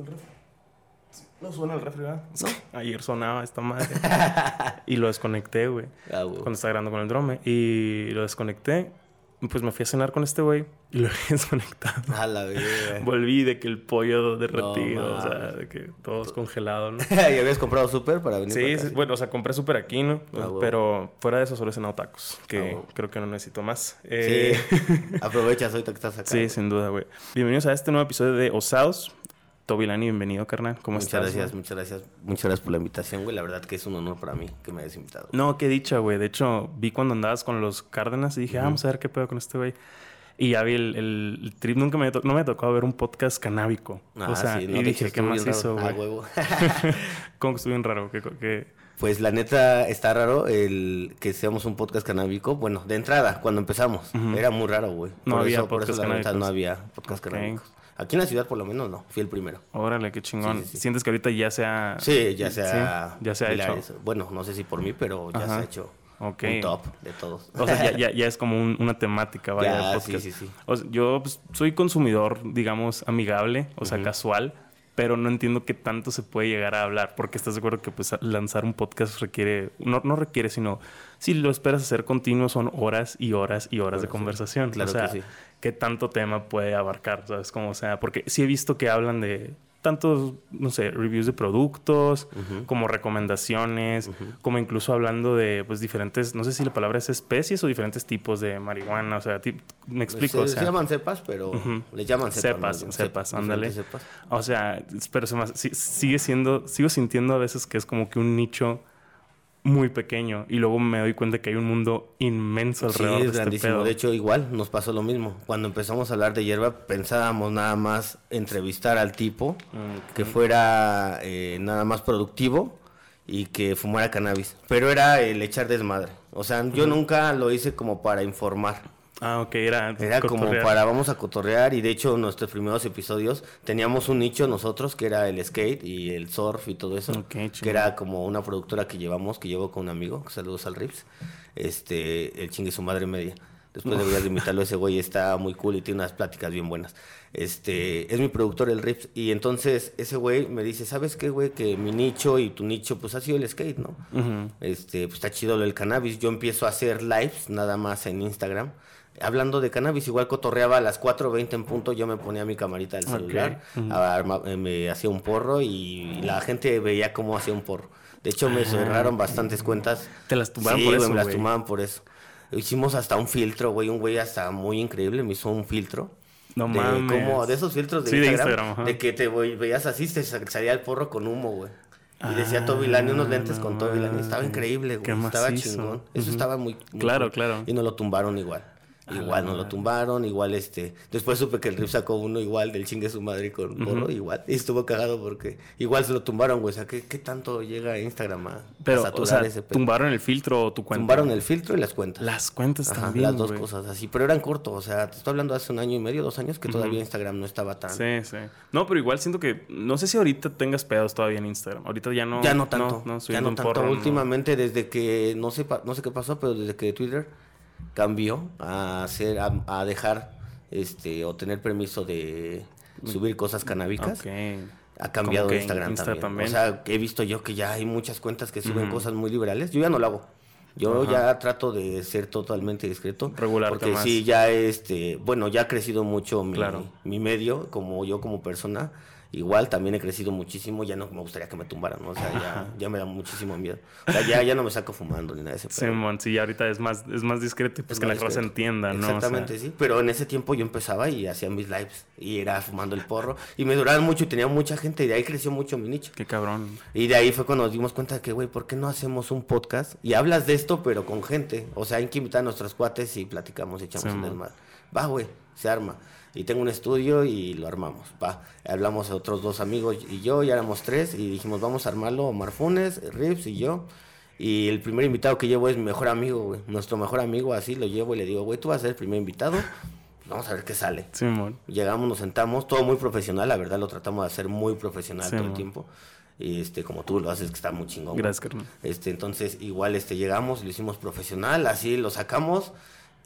el refri. No suena el refri, ¿verdad? Ayer sonaba esta madre. y lo desconecté, güey. Ah, güey. Cuando estaba grabando con el drone. Y lo desconecté. Pues me fui a cenar con este güey. Y lo dejé desconectado. A la verga. Volví de que el pollo derretido. No, o sea, de que todos congelados, ¿no? ¿Y habías comprado súper para venir Sí, para acá? sí, bueno, o sea, compré súper aquí, ¿no? Ah. Pero fuera de eso solo he cenado tacos, que Ah, creo que no necesito más. Eh, Sí. Aprovechas ahorita que estás acá. sí, sin duda, güey. Bienvenidos a este nuevo episodio de Osados. Tobilani, bienvenido, carnal. ¿Cómo muchas estás? gracias, güey? muchas gracias. Muchas gracias por la invitación, güey. La verdad que es un honor para mí que me hayas invitado. No, qué dicha, güey. De hecho, vi cuando andabas con los Cárdenas y dije, ah, vamos a ver qué pedo con este güey. Y ya vi el, el- el trip. Nunca me, no me tocó ver un podcast canábico. Ah, o sea, sí, no, y dije, ¿qué más hizo. Ah, güey? huevo. ¿Cómo que estuvo bien raro? ¿Qué, qué- Pues la neta está raro el que seamos un podcast canábico. Bueno, de entrada, cuando empezamos, era muy raro, güey. No Por había eso- por eso podcast la neta no había podcast Ok. canábicos. Aquí en la ciudad, por lo menos, no. Fui el primero. Órale, qué chingón. Sí, sí, sí. ¿Sientes que ahorita ya se ha... Sí, ya se Sí, ha, ya se ha hecho. Bueno, no sé si por mí, pero ya Ajá. se ha hecho Ok. un top de todos. O sea, ya, ya- ya es como un- una temática, vaya, Ya, sí, sí, sí. O sea, yo pues, soy consumidor, digamos, amigable, o sea, casual, pero no entiendo qué tanto se puede llegar a hablar, porque estás de acuerdo que pues lanzar un podcast requiere, no, no requiere, sino si lo esperas hacer continuo son horas y horas y horas de sí. conversación. Claro o sea, que sí. qué tanto tema puede abarcar, ¿sabes? Como sea, porque sí he visto que hablan de tantos, no sé, reviews de productos, como recomendaciones, como incluso hablando de, pues, diferentes, no sé si la palabra es especies o diferentes tipos de marihuana, o sea, me explico, Se, o se sea, llaman cepas, pero le llaman cepas. cepas, ándale. O sea, pero se me sigue siendo, sigo sintiendo a veces que es como que un nicho muy pequeño y luego me doy cuenta que hay un mundo inmenso Sí, alrededor es de este grandísimo. De hecho, igual nos pasó lo mismo. Cuando empezamos a hablar de hierba, pensábamos nada más entrevistar al tipo que fuera eh, nada más productivo y que fumara cannabis. Pero era el echar desmadre. O sea, yo nunca lo hice como para informar. Ah, ok, era, Era como para vamos a cotorrear y de hecho en nuestros primeros episodios teníamos un nicho nosotros que era el skate y el surf y todo eso. Ok, que era como una productora que llevamos, que llevo con un amigo, saludos al Rips, este, el chingue su madre media. Después deberías de invitarlo, ese güey está muy cool y tiene unas pláticas bien buenas. Este, es mi productor el Rips y entonces ese güey me dice, ¿sabes qué, güey? Que mi nicho y tu nicho pues ha sido el skate, ¿no? Este, pues está chido lo del cannabis. Yo empiezo a hacer lives nada más en Instagram. Hablando de cannabis, igual cotorreaba a las 4.20 en punto, yo me ponía mi camarita del celular, eh, me hacía un porro y la gente veía cómo hacía un porro. De hecho, me cerraron bastantes cuentas. Te las tumbaron Sí, por eso, me las güey. tumbaban por eso. Hicimos hasta un filtro, güey, un güey hasta muy increíble me hizo un filtro. No de, mames. Como de esos filtros de Sí, de Instagram, de que te veías así, te sa- salía el porro con humo, güey. Y decía Toby Lani, unos lentes con Toby Lani. Estaba increíble, güey. Ah, Estaba chingón. Eso estaba muy, muy Claro, cool. claro. Y nos lo tumbaron igual. Igual nos lo tumbaron, igual este. Después supe que el Rip sacó uno igual del chingue su madre con porro, igual. Y estuvo cagado porque igual se lo tumbaron, güey. O sea, ¿qué, qué tanto llega Instagram a, a Pero, saturar o sea, ese pedo? tumbaron el filtro o tu cuenta. Tumbaron el filtro y las cuentas. Las cuentas Ajá, también, las dos güey. cosas así, pero eran cortos, o sea, te estoy hablando hace un año y medio, dos años, que todavía Instagram no estaba tan... Sí, sí. No, pero igual siento que... No sé si ahorita tengas pedos todavía en Instagram. Ahorita ya no... ya no tanto, No, ya subiendo no tanto. porro, no. Últimamente, desde que, no sé, no sé qué pasó, pero desde que Twitter cambió a hacer, a, a dejar, este, o tener permiso de subir cosas canábicas, Ok. ha cambiado Instagram Insta también. también. O sea, he visto yo que ya hay muchas cuentas que suben cosas muy liberales. Yo ya no lo hago. Yo Ajá. ya trato de ser totalmente discreto. Regularte Porque más. sí, ya este, bueno, ya ha crecido mucho mi, Claro. mi medio, como yo como persona. Igual también he crecido muchísimo, ya no me gustaría que me tumbaran, ¿no? O sea, ya, ya me da muchísimo miedo. O sea, ya, ya no me saco fumando ni nada de ese. Simón, sí, ahorita es más, es más discreto y pues Es que la raza entienda, ¿no? O sea, Exactamente, sí. Pero en ese tiempo yo empezaba y hacía mis lives y era fumando el porro y me duraban mucho y tenía mucha gente y de ahí creció mucho mi nicho. Qué cabrón. Y de ahí fue cuando nos dimos cuenta de que, güey, ¿por qué no hacemos un podcast? Y hablas de esto, pero con gente. O sea, hay que invitar a nuestros cuates y platicamos, echamos Sí, un desmadre. Va, güey, se arma. Y tengo un estudio y lo armamos. Va, hablamos a otros dos amigos y yo, ya éramos tres, y dijimos, vamos a armarlo, Omar Funes, Rips y yo. Y el primer invitado que llevo es mi mejor amigo, güey. Nuestro mejor amigo, así lo llevo y le digo, güey, tú vas a ser el primer invitado. Vamos a ver qué sale. Llegamos, nos sentamos, todo muy profesional, la verdad lo tratamos de hacer muy profesional Sí, todo el tiempo. Y este, como tú lo haces, que está muy chingón. Gracias, carnal. Este, entonces, igual este, llegamos, lo hicimos profesional, así lo sacamos.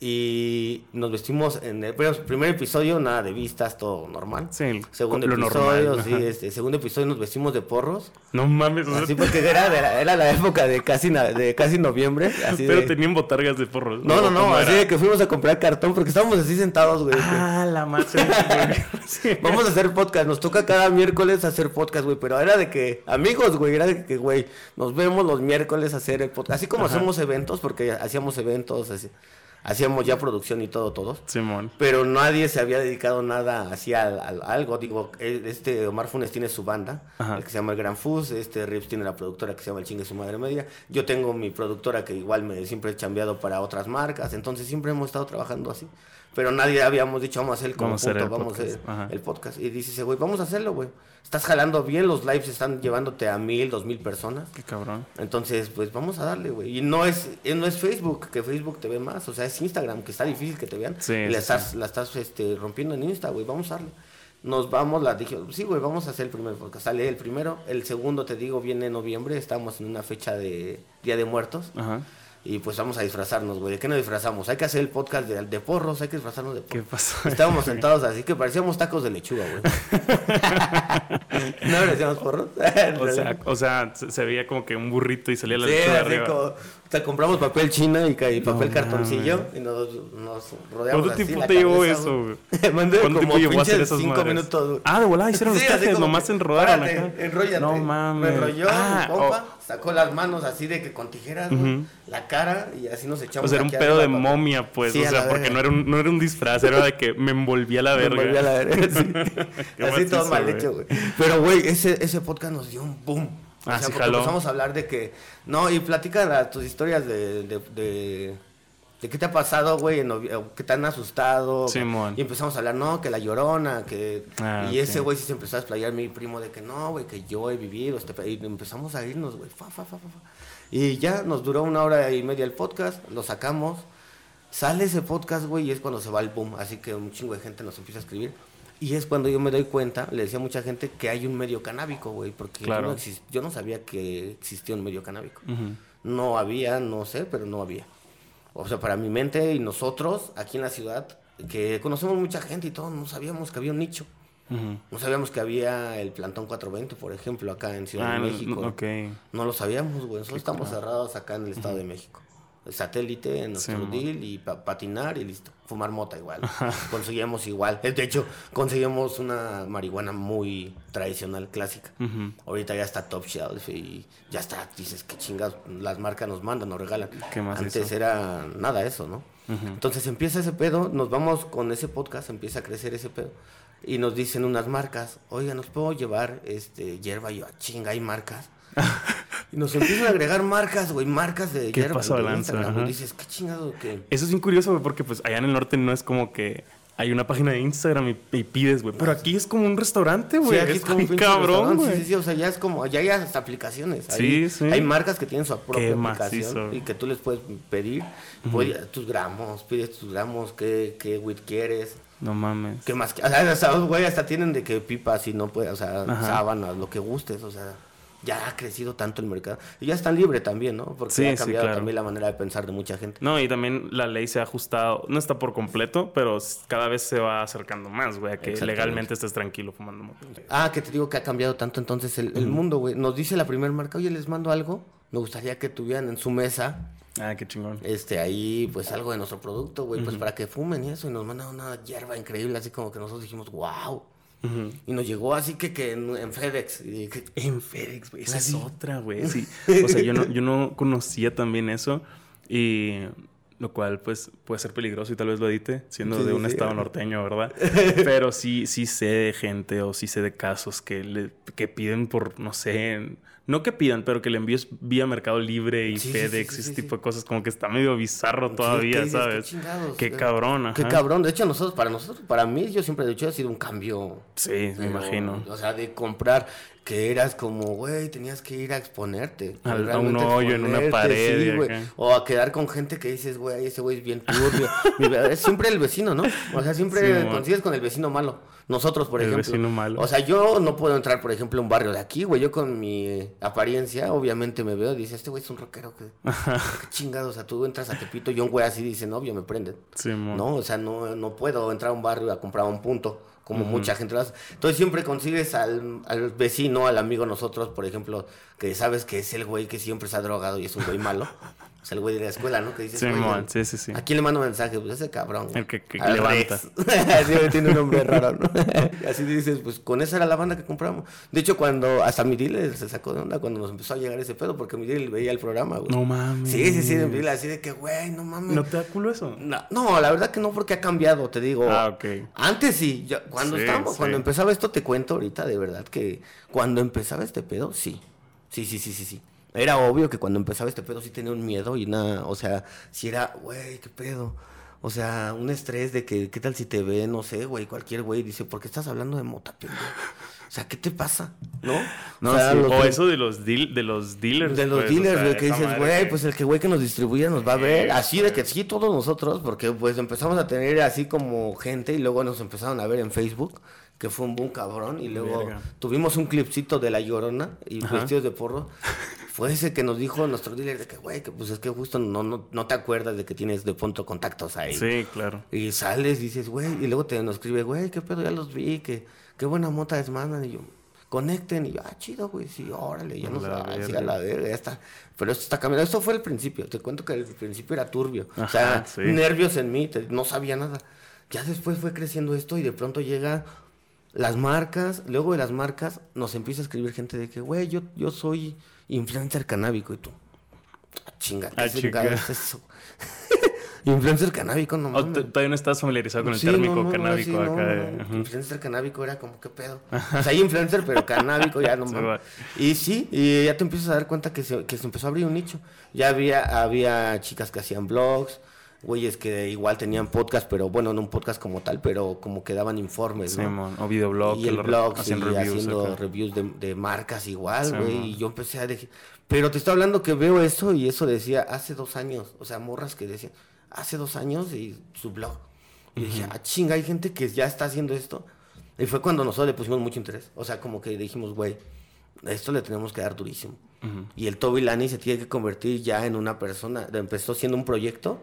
Y nos vestimos en el primer episodio, nada de vistas, todo normal. Sí, segundo lo episodio, normal, sí, este, segundo episodio nos vestimos de porros. No mames. Así porque era, era, la época de casi, de casi noviembre. Así pero de- tenían botargas de porros. No, no, no, ¿Cómo así era? de que fuimos a comprar cartón porque estábamos así sentados, güey. Ah, la madre. Sí. Vamos a hacer podcast, nos toca cada miércoles hacer podcast, güey, pero era de que, amigos, güey, era de que, güey, nos vemos los miércoles a hacer el podcast, así como Ajá. hacemos eventos, porque hacíamos eventos, así, hacíamos ya producción y todo, todos, Simón. pero nadie se había dedicado nada así a, a- a algo, digo, el- este Omar Funes tiene su banda, Ajá. el que se llama El Gran Fus, este Rips tiene la productora que se llama El Chingue Su Madre Media, yo tengo mi productora que igual me siempre he chambeado para otras marcas, entonces siempre hemos estado trabajando así. Pero nadie habíamos dicho, vamos a hacer el Vamos a hacer conjunto, el vamos a hacer el podcast. Y dice güey, vamos a hacerlo, güey. Estás jalando bien, los lives están llevándote a mil, dos mil personas. Qué cabrón. Entonces, pues vamos a darle, güey. Y no es, eh, no es Facebook, que Facebook te ve más. O sea, es Instagram, que está difícil que te vean. Sí, y sí, la estás, la estás este, rompiendo en Insta, güey. Vamos a darle. Nos vamos, la dije, sí, güey, vamos a hacer el primer podcast. Sale el primero. El segundo, te digo, viene en noviembre. Estamos en una fecha de Día de Muertos. Ajá. Y pues vamos a disfrazarnos, güey. ¿De qué nos disfrazamos? Hay que hacer el podcast de, de porros, hay que disfrazarnos de ¿Qué porros. pasó? Estábamos sentados así que parecíamos tacos de lechuga, güey. ¿No parecíamos porros? O sea, o sea, se, se veía como que un burrito y salía la sí, lechuga así arriba. como, o sea, compramos papel china y, y papel No cartoncillo y nos, nos rodeamos ¿Cuánto tiempo te llevó eso, güey. Mandé ¿Cuánto como tiempo llevó a hacer esas cinco madres? minutos, güey. Ah, de volada hicieron Sí, los cajes, nomás enrodaron párate, acá. enróllate. No mames. Me enrolló Ah, mi compa, sacó las manos así de que con tijeras, la cara y así nos O echamos sea, era un pedo de momia, pues. Sí, o sea, porque no era, un, no era un disfraz, era de que me envolvía la Me verga. envolví a la verga, sí. Así todo mal hecho, güey. Pero, güey, ese, ese podcast nos dio un boom. O Ah, sea, sí, porque jaló. empezamos a hablar de que... No, y platica la- tus historias de... de, de de qué te ha pasado, güey, o que te han asustado. Simón. Y empezamos a hablar, no, que la llorona, que... Ah, y ese güey sí se empezó a explayar mi primo de que no, güey, que yo he vivido. Este... pe-". Y empezamos a irnos, güey. Fa, fa, fa, fa. Y ya nos duró una hora y media el podcast, lo sacamos. Sale ese podcast, güey, y es cuando se va el boom. Así que un chingo de gente nos empieza a escribir. Y es cuando yo me doy cuenta, le decía a mucha gente, que hay un medio canábico, güey. Porque Claro. yo, no exis- yo no sabía que existía un medio canábico. No había, no sé, pero no había. O sea, para mi mente y nosotros, aquí en la ciudad, que conocemos mucha gente y todo, no sabíamos que había un nicho. No sabíamos que había el plantón 420, por ejemplo, acá en Ciudad Ah, de México. no, lo sabíamos, güey. Nosotros estamos cerrados acá en el Estado de México. El satélite, en nuestro Sí, deal y pa- patinar y listo. Fumar mota igual. Conseguíamos igual. De hecho, conseguimos una marihuana muy tradicional, clásica. Ahorita ya está top shelf y ya está. Dices que chingas, las marcas nos mandan, nos regalan. ¿Qué más Antes hizo? era nada eso, ¿no? Entonces empieza ese pedo, nos vamos con ese podcast, empieza a crecer ese pedo. Y nos dicen unas marcas, oiga, ¿nos puedo llevar este hierba? Y yo, "Ah, chinga, hay marcas. y nos empiezan a agregar marcas, güey, marcas de ¿Qué hierba. pasó? Instagram. Dices, qué chingado que... Eso es bien curioso, güey, porque pues allá en el norte no es como que hay una página de Instagram y, y pides, güey. Pero aquí es como un restaurante, güey. Sí, aquí es, es como un cabrón, güey. Sí, sí, sí, o sea, ya es como, ya hay hasta aplicaciones. Sí, Ahí sí. Hay marcas que tienen su propia Qué aplicación macizo. y que tú les puedes pedir tus gramos, pides tus gramos, qué, qué weed quieres. No mames. ¿Qué más? O sea, hasta, güey, hasta tienen de que pipas y no puede, o sea, Ajá. sábanas, lo que gustes, o sea, ya ha crecido tanto el mercado. Y ya están libre también, ¿no? Porque Sí, ha sí, cambiado claro. también la manera de pensar de mucha gente. No, y también la ley se ha ajustado, no está por completo, pero cada vez se va acercando más, güey, a que legalmente estés tranquilo fumando moto. Ah, que te digo que ha cambiado tanto entonces el, el mundo, güey. Nos dice la primera marca, oye, les mando algo. Me gustaría que tuvieran en su mesa, Ah, qué chingón. este, ahí, pues algo de nuestro producto, güey, pues para que fumen y eso. Y nos mandan una hierba increíble, así como que nosotros dijimos, wow. Y nos llegó así que, que en, en FedEx. En FedEx, güey. Esa es otra, güey. Sí. O sea, yo no, yo no conocía también eso. Y lo cual, pues, puede ser peligroso y tal vez lo edite, siendo Sí, de un sí. estado norteño, ¿verdad? Pero sí, sí sé de gente o sí sé de casos que, le, que piden por, no sé, no que pidan, pero que le envíes vía Mercado Libre y Sí, sí, sí, FedEx sí, y ese sí, tipo de cosas. Como que está medio bizarro todavía. ¿sabes? Qué chingados, Qué cabrón, ajá. Qué cabrón. De hecho, nosotros, para nosotros, para mí, yo siempre he dicho, ha sido un cambio. Sí, me imagino. O sea, de comprar, que eras como, güey, tenías que ir a exponerte. A, Realmente un hoyo en una sí, pared. O a quedar con gente que dices, güey, ese güey es bien turbio. Es siempre el vecino, ¿no? O sea, siempre Sí, consigues con el vecino malo. Nosotros, por El ejemplo. vecino malo. O sea, yo no puedo entrar, por ejemplo, a un barrio de aquí, güey. Yo con mi apariencia, obviamente me veo y dice, este güey es un rockero. que ¿Qué chingados? O sea, tú entras a Tepito y un güey así dice, no, obvio, me prenden. Simón. ¿no? O sea, no, no puedo entrar a un barrio a comprar un punto, como mucha gente lo hace. Entonces siempre consigues al, al vecino, al amigo nosotros, por ejemplo, que sabes que es el güey que siempre ha drogado y es un güey malo. O sea, el güey de la escuela, ¿no? Que dices, Simón, "Oye, sí, sí, sí. ¿A quién le mando mensaje? Pues ese cabrón. El que- levanta. Así tiene un nombre raro, ¿no? Así dices, pues con esa era la banda que compramos. De hecho, cuando hasta mi dealer se sacó de onda cuando nos empezó a llegar ese pedo, porque mi dealer veía el programa, güey. No mames. Sí, sí, sí, mi dealer así de que, güey, no mames. ¿No te da culo eso? No, no, la verdad que no, porque ha cambiado, te digo. Ah, ok. Antes sí, yo- cuando Sí, estábamos, sí. cuando empezaba esto, te cuento ahorita, de verdad, que cuando empezaba este pedo, sí. Sí, sí, sí, sí, sí. Era obvio que cuando empezaba este pedo sí tenía un miedo y nada, o sea, si era, güey, qué pedo. O sea, un estrés de que, ¿qué tal si te ve? No sé, güey, cualquier güey dice, ¿por qué estás hablando de mota, pendejo? O sea, ¿qué te pasa? ¿No? No, o sea, sí. los O de- eso de los, deal, de los dealers. de los pues, o dealers, sea, güey, que dices, güey, pues el que güey que nos distribuye nos va a ver. Sí, Así de que sí, todos nosotros, porque pues empezamos a tener así como gente y luego nos empezaron a ver en Facebook, que fue un boom cabrón. Y luego Verga. tuvimos un clipcito de La Llorona y Ajá. vestidos de porro. Fue ese que nos dijo nuestro dealer de que, güey, que pues es que justo no, no, no te acuerdas de que tienes de pronto contactos ahí. Sí, claro. Y sales, dices, güey, y luego te nos escribe, güey, qué pedo, ya los vi, que qué buena mota es mandan. Y yo, conecten. Y yo, ah, chido, güey, sí, órale, ya A nos la va, sí, verga. a la verga, ya está. Pero esto está cambiando. Esto fue el principio. Te cuento que el principio era turbio. o sea, Ajá, sí. nervios en mí, te- no sabía nada. Ya después fue creciendo esto y de pronto llega las marcas. Luego de las marcas nos empieza a escribir gente de que, güey, yo, yo soy influencer canábico. Y tú, ah, chinga, ¿qué Ah, es eso? influencer canábico, no mames. todavía no estás familiarizado con el Sí, térmico no, no, no, canábico sí, no, acá. no, Ajá. Influencer canábico era como, ¿qué pedo? O sea, hay influencer, pero canábico ya no Sí, mames. Y sí, y ya te empiezas a dar cuenta que se, que se empezó a abrir un nicho. Ya había, había chicas que hacían blogs, güeyes que igual tenían podcast, pero bueno, no un podcast como tal, pero como que daban informes, ¿no? Simón, o videoblog. y el blog, sí, reviews haciendo acá. reviews de, de marcas igual, Sí, güey. man. y yo empecé a decir, pero te estoy hablando que veo eso y eso decía hace dos años. O sea, morras que decían, hace dos años y su blog. Y dije, ah, chinga, hay gente que ya está haciendo esto. Y fue cuando nosotros le pusimos mucho interés. O sea, como que dijimos, güey, esto le tenemos que dar durísimo. Ujú. Y el Toby Lani se tiene que convertir ya en una persona. Empezó siendo un proyecto,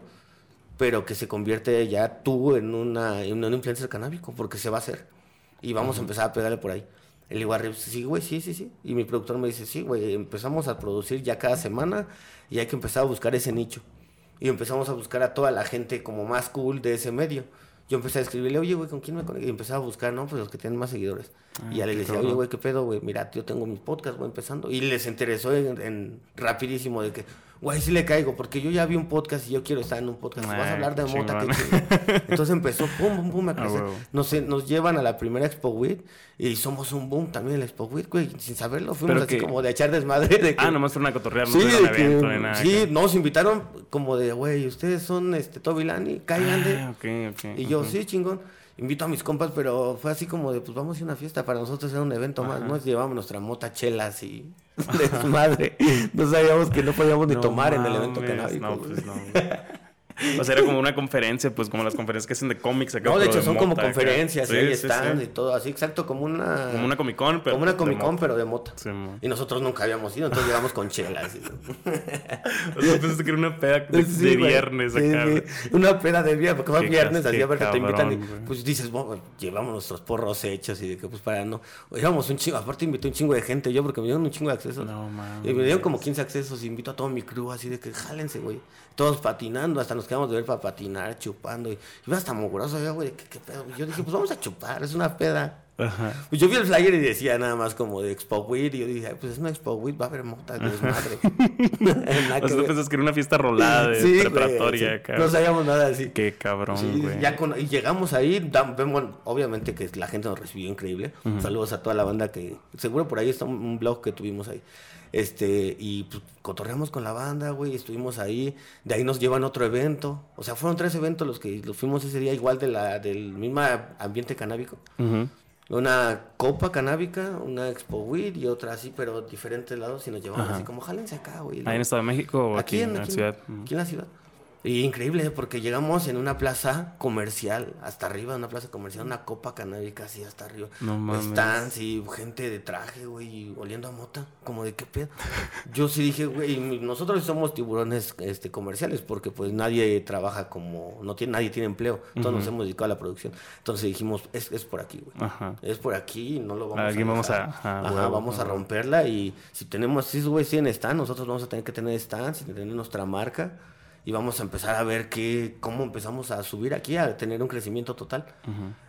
pero que se convierte ya tú en, una, en un influencer canábico, porque se va a hacer. Y vamos a empezar a pegarle por ahí. El igual, sí, güey, sí, sí, sí. Y mi productor me dice, sí, güey, empezamos a producir ya cada semana y hay que empezar a buscar ese nicho. Y empezamos a buscar a toda la gente como más cool de ese medio. Yo empecé a escribirle, oye, güey, ¿con quién me conecto? Y empezaba a buscar, ¿no? Pues los que tienen más seguidores. y ya Ah, le qué decía, oye, güey, ¿qué pedo, güey? Mira, yo tengo mi podcast, voy empezando. Y les interesó en, en rapidísimo de que, güey, sí le caigo, porque yo ya vi un podcast y yo quiero estar en un podcast. Vas Ah, a hablar de mota. Entonces empezó, pum, pum, pum, a crecer. huevo. nos, nos llevan a la primera Expo WIT y somos un boom también en la Expo WIT, güey, sin saberlo. Fuimos Pero así que- como de echar desmadre. De que, Ah, nomás fueron a cotorrear, no Sí, de que- evento ni nada. sí, nos invitaron como de, güey, ustedes son este Toby Lani, cáiganle. Ah, ok, ok. y yo, sí, chingón. Invito a mis compas, pero fue así como de, pues vamos a ir a una fiesta. Para nosotros era un evento más. Nos llevamos nuestra mota chelas y desmadre. No sabíamos que no podíamos ni No tomar en el evento canábico. No, pues no. O sea, era como una conferencia, pues como las conferencias que hacen de cómics acá. No, de hecho son como mota conferencias, Sí, stands sí. y todo, así exacto, como una... Como una Comic Con, pero. como una Comic Con, pero de mota. Y nosotros nunca habíamos ido, entonces llegamos con chelas. y- O sea, pensaste que era una peda de, viernes acá. Una peda de viernes, porque va viernes, así a ver que te invitan y pues dices, bueno, llevamos nuestros porros hechos y de que pues para no. Éramos un chingo, aparte invité un chingo de gente yo porque me dieron un chingo de accesos. No, mames. Y me dieron como 15 accesos y invito a todo mi crew así de que jálense, güey. Todos patinando, hasta nos quedamos de ver para patinar, chupando. Y iba hasta mugroso güey, ¿qué, qué pedo? Yo dije, pues vamos a chupar, es una peda. Ajá. Pues yo vi el flyer y decía nada más como de Expo Weed y yo dije, "Ay, pues es una Expo Weed, va a haber mota, desmadre. O sea, tú pensaste que era una fiesta rolada de Sí, preparatoria sí. No sabíamos nada así. Qué cabrón, Sí, güey. ya con- y llegamos ahí, obviamente que la gente nos recibió increíble. Saludos a toda la banda que, seguro por ahí está un, un blog que tuvimos ahí. Este, y pues cotorreamos con la banda, güey, estuvimos ahí, de ahí nos llevan otro evento. O sea, fueron tres eventos los que los fuimos ese día, igual de la, del mismo ambiente canábico. Ujú. Una copa canábica, una Expo Weed y otra así, pero diferentes lados y nos llevamos así como, jálense acá, güey. ¿Ahí en Estado de México o aquí, en, la ciudad? Aquí en la ciudad. Y increíble, porque llegamos en una plaza comercial, hasta arriba, una plaza comercial, una copa canábica así hasta arriba. No mames. Stands y gente de traje, güey, oliendo a mota, como de qué pedo. Yo sí dije, güey, nosotros somos tiburones este, comerciales, porque pues nadie trabaja como, no tiene, nadie tiene empleo, todos nos hemos dedicado a la producción. Entonces dijimos, es, es por aquí, güey. Es por aquí, no lo vamos a vamos a, Ajá, vamos a romperla y si tenemos, si güey en stands, nosotros vamos a tener que tener stands y tener nuestra marca y vamos a empezar a ver qué, cómo empezamos a subir aquí, a tener un crecimiento total.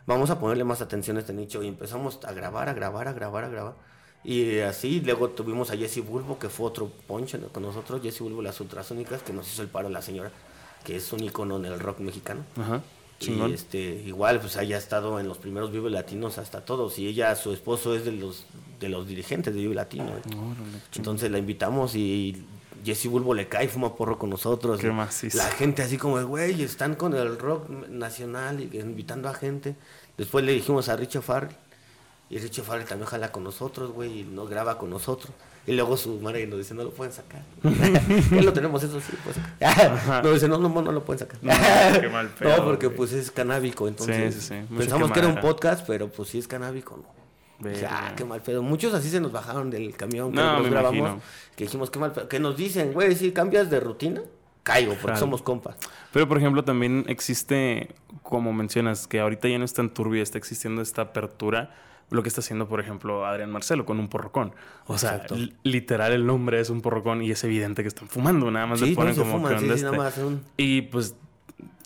Vamos a ponerle más atención a este nicho y empezamos a grabar, a grabar, a grabar, a grabar. Y así, luego tuvimos a Jesse Bulbo, que fue otro poncho con nosotros, Jesse Bulbo, las ultrasónicas, que nos hizo el paro la señora, que es un icono en el rock mexicano. Y este, igual, pues haya estado en los primeros Vive Latinos hasta todos. Y ella, su esposo es de los, de los dirigentes de Vive Latino. Entonces la invitamos y Jesse Bulbo le cae, fuma porro con nosotros. Qué La gente así como, güey, están con el rock nacional y invitando a gente. Después le dijimos a Richie Farrell. Y Richie Farrell también jala con nosotros, güey, y nos graba con nosotros. Y luego su madre nos dice, no lo pueden sacar. ya lo tenemos, eso sí, pues. nos dice, no, no, no lo pueden sacar. No, qué mal pedo, No, porque pues es canábico, entonces. Sí, sí, sí. Pensamos que era un podcast, pero pues sí es canábico, ¿no? Ya, qué mal pedo. Muchos así se nos bajaron del camión que nos grabamos. Que dijimos, qué mal pedo. Que nos dicen, güey, si cambias de rutina, caigo, porque somos compas. Pero, por ejemplo, también existe, como mencionas, que ahorita ya no está en turbio, está existiendo esta apertura. Lo que está haciendo, por ejemplo, Adrián Marcelo con un porrocón. O sea, literal el nombre es un porrocón y es evidente que están fumando. Nada más le ponen como que sí, este. Y pues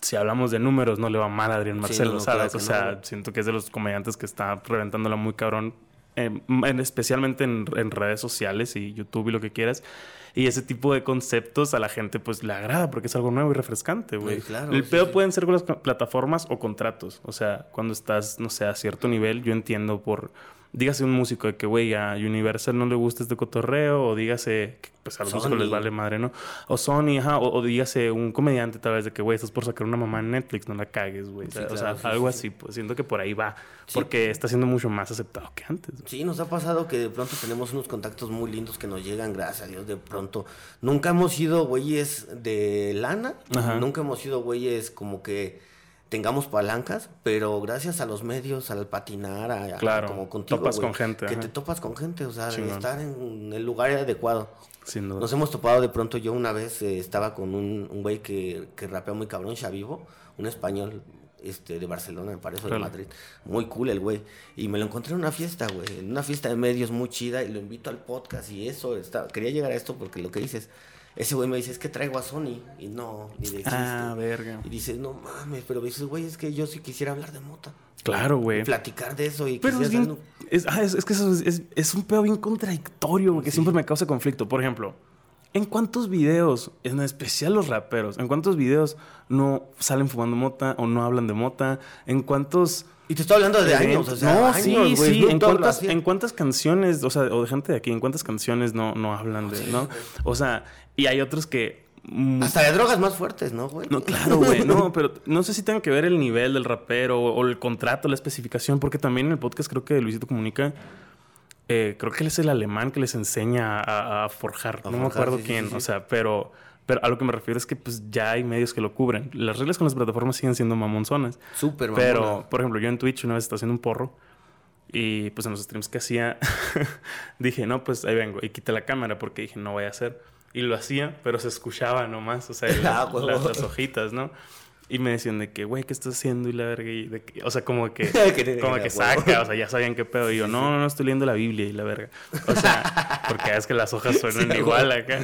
si hablamos de números, no le va mal a Adrián Marcelo, ¿sabes? o sea, siento que es de los comediantes que está reventándola muy cabrón, em, especialmente en, redes sociales y YouTube y lo que quieras. Y ese tipo de conceptos a la gente pues le agrada porque es algo nuevo y refrescante, güey. el peor pueden ser con las plataformas o contratos. O sea, cuando estás, no sé, a cierto nivel, yo entiendo por dígase un músico de que, güey, a Universal no le gusta este cotorreo, o dígase que pues a los músicos les vale madre, ¿no? O Sony, ajá, o, dígase un comediante tal vez de que, güey, estás por sacar una mamá en Netflix, no la cagues, güey. o sea, algo así, pues siento que por ahí va, porque está siendo mucho más aceptado que antes. Sí, nos ha pasado que de pronto tenemos unos contactos muy lindos que nos llegan, gracias a Dios, de pronto. Nunca hemos sido güeyes de lana, nunca hemos sido güeyes como que tengamos palancas, pero gracias a los medios, al patinar, a, claro, como contigo, topas con gente, que te topas con gente, o sea, estar en el lugar adecuado. Nos hemos topado de pronto, yo una vez eh, estaba con un, güey que, que rapea muy cabrón, Chavivo, un español este, de Barcelona, me parece, de Madrid. Muy cool el güey. Y me lo encontré en una fiesta, güey, en una fiesta de medios muy chida y lo invito al podcast y eso, está, quería llegar a esto porque lo que dices ese güey me dice, es que traigo a Sony. Y no, ni de Ah, verga. Y dices, no mames, pero dices, güey, es que yo sí quisiera hablar de mota. Claro, güey. Platicar de eso y Pero es, ah, es, que eso es, un pedo bien contradictorio, que siempre me causa conflicto. Por ejemplo, ¿en cuántos videos, en especial los raperos, en cuántos videos no salen fumando mota o no hablan de mota? ¿En cuántos y te estoy hablando de años, o sea, no, sí, sí. ¿En cuántas, ¿En cuántas canciones, o sea, o de gente de aquí, en cuántas canciones no, no hablan de, ¿no? O sea, y hay otros que mm, hasta de drogas más fuertes, ¿no, güey? No, claro, güey, no, pero no sé si tenga que ver el nivel del rapero o, el contrato, la especificación, porque también en el podcast creo que Luisito comunica, eh, creo que él es el alemán que les enseña a, forjar, no me acuerdo quién, o sea, pero pero a lo que me refiero es que pues ya hay medios que lo cubren. Las reglas con las plataformas siguen siendo mamonzonas. Súper Pero, por ejemplo, yo en Twitch una vez estaba haciendo un porro y pues en los streams que hacía dije, no, pues ahí vengo. Y quité la cámara porque dije, no voy a hacer. Y lo hacía, pero se escuchaba nomás, o sea, ah, las hojitas, ¿no? Y me decían de que, güey, ¿qué estás haciendo? Y la verga, y de que, o sea, como que, como que saca, o sea, ya sabían qué pedo. Y yo, no, no, no, estoy leyendo la Biblia y la verga. O sea, porque es que las hojas suenan igual acá.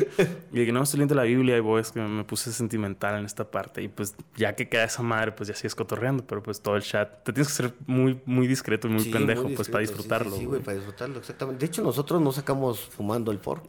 Y dije, no, estoy leyendo la Biblia y voy, es que me puse sentimental en esta parte. Y pues, ya que queda esa madre, pues ya sigues cotorreando, pero pues todo el chat. Te tienes que ser muy, muy discreto y muy pendejo, pues para disfrutarlo. Sí, güey, para disfrutarlo, exactamente. De hecho, nosotros no sacamos fumando el porro.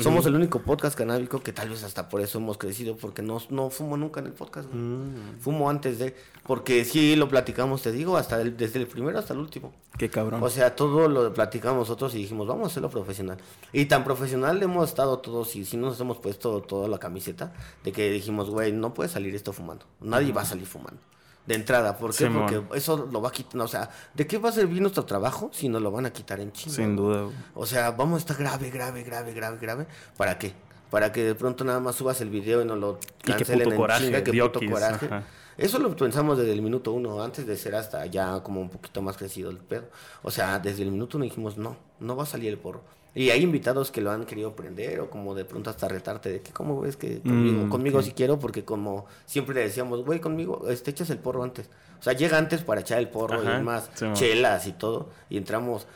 Somos el único podcast canábico que tal vez hasta por eso hemos crecido, porque no, no fumo nunca en el podcast. Mm. Fumo antes de. Porque sí lo platicamos, te digo, hasta desde el primero hasta el último. Qué cabrón. O sea, todo lo platicamos nosotros y dijimos, vamos a hacerlo profesional. Y tan profesional hemos estado todos y si nos hemos puesto toda la camiseta de que dijimos, güey, no puede salir esto fumando. Nadie va a salir fumando. De entrada, ¿por qué? Porque eso lo va a quitar, o sea, ¿de qué va a servir nuestro trabajo si nos lo van a quitar en chinga? Sin duda, güey. O sea, vamos a estar grave, grave, grave, grave, grave. ¿Para qué? Para que de pronto nada más subas el video y no lo Y qué cancelen puto en coraje, chinga, qué puto coraje. ajá. Eso lo pensamos desde el minuto uno, antes de ser hasta ya como un poquito más crecido el pedo. O sea, desde el minuto uno dijimos, no, no va a salir el porro. Y hay invitados que lo han querido prender o como de pronto hasta retarte de que, ¿cómo ves que conmigo? Mm, conmigo ok. sí quiero porque como siempre le decíamos, güey, conmigo, este, echas el porro antes. O sea, llega antes para echar el porro Ajá, y más sí, chelas y todo. Y entramos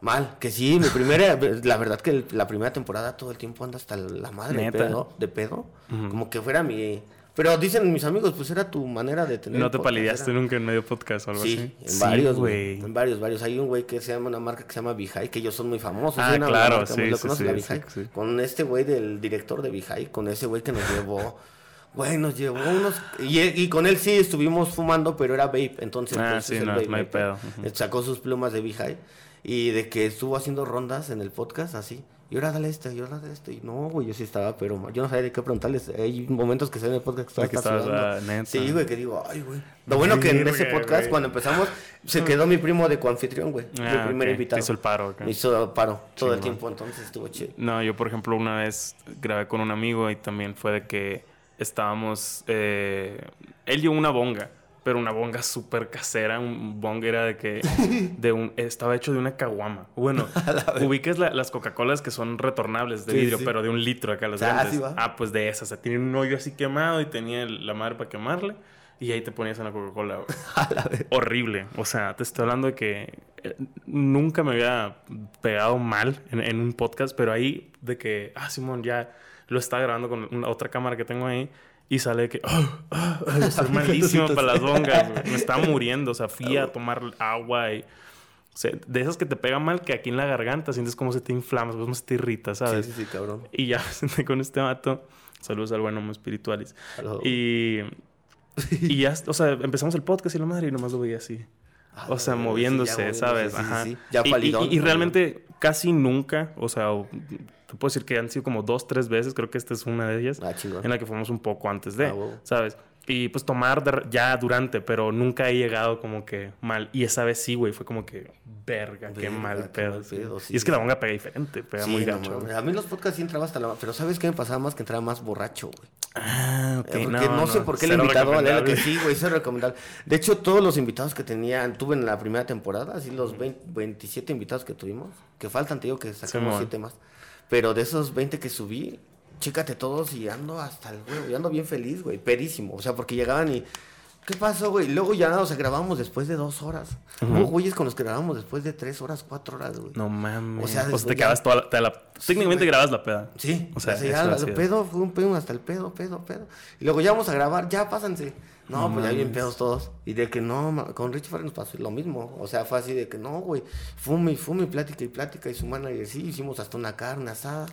mal. Que sí, mi primera, la verdad que la primera temporada todo el tiempo anda hasta la madre de pedo. De pedo. Como que fuera mi... Pero dicen mis amigos, pues era tu manera de tener... No te palideaste era- nunca en medio podcast o algo Sí, así. en varios, güey. En varios, varios. Hay un güey que se llama una marca que se llama Vijay, que ellos son muy famosos. Ah, una claro, marca, sí, ¿Lo sí, la. Con este güey del director de Vijay, con ese güey que nos llevó... Güey, nos llevó unos... Y, y con él sí estuvimos fumando, pero era vape. Entonces, Ah, sí, el no, vape, no hay pedo. Ujú. Sacó sus plumas de Vijay. Y de que estuvo haciendo rondas en el podcast así. Y ahora dale este, y ahora dale este. Y no, güey, yo sí estaba, pero yo no sabía de qué preguntarles. Hay momentos que se ven en el podcast que que estaba sudando. ah, neta. Sí, güey, que digo, ay, güey. Lo bueno que en ese podcast, cuando empezamos, se quedó mi primo de coanfitrión, güey. mi Ah, primer ok. invitado. Te hizo el paro. Me hizo paro todo el tiempo, entonces estuvo chido. No, yo por ejemplo una vez grabé con un amigo y también fue de que estábamos... eh, él llevó una bonga, pero una bonga súper casera. Un bonga era de que... De un, estaba hecho de una caguama. Bueno, ubicas la- las Coca-Colas que son retornables de Sí, vidrio, sí. pero de un litro acá los Ah, grandes. sí, va. Ah, pues de esas. O sea, tiene un hoyo así quemado y tenía la madre para quemarle. Y ahí te ponías en la Coca-Cola. Horrible. O sea, te estoy hablando de que eh, nunca me había pegado mal en, en un podcast, pero ahí de que, ah, Simón, ya lo estaba grabando con una, otra cámara que tengo ahí y sale que, ah, ah, ah, estoy malísimo para las bongas, güey. Me estaba muriendo. O sea, fui a tomar agua y. O sea, de esas que te pegan mal, que aquí en la garganta sientes como se te inflamas, como se te irrita, Sí, ¿sabes? sí, sí, cabrón. Y ya me senté con este vato. Saludos al buen homo espiritualis. Aló. Y, y ya, o sea, empezamos el podcast y la madre y nomás lo veía así. Ah, O sea, sí, ya moviéndose, ¿sabes? sí, sí, Ajá. sí. Ya y- palidón, y, y realmente casi nunca, o sea, te puedo decir que han sido como dos, tres veces, creo que esta es una de ellas, Ah, en la que fuimos un poco antes de, Ah. ¿sabes? Y pues tomar ya durante, pero nunca he llegado como que mal. Y esa vez sí, güey, fue como que, verga, qué mal qué pedo. sí. sí, y es que la bonga pega diferente, pega Sí, muy no gacho. a mí los podcasts sí entraba hasta la... Pero ¿sabes qué me pasaba más? Que entraba más borracho, güey. Ah, ok. Eh, Porque no, sé por qué el invitado, recomendable. que sí, güey, es recomendable. De hecho, todos los invitados que tenía, tuve en la primera temporada, así los 20 27 invitados que tuvimos, que faltan, te digo que sacamos Simón. 7 más. Pero de esos 20 que subí, chécate todos y ando hasta el huevo, y ando bien feliz, güey, perísimo. O sea, porque llegaban y, ¿qué pasó, güey? Luego ya, o sea, grabamos después de dos horas. Hubo güeyes con los que grabamos después de tres horas, cuatro horas, güey. No mames. O O sea, sea, después te quedabas toda la, te la- Técnicamente güey. grabas la peda. Sí, O sea, o sea, ya, sido. pedo fue un pedo hasta el pedo, pedo, pedo. Y luego ya vamos a grabar, ya pásanse. No, No pues ya bien pedos todos. Y de que no, con Richie Farrell nos pasó lo mismo. O sea, fue así de que no, güey, fume y fume, y plática y plática. Y su manager, sí, hicimos hasta una carne asada.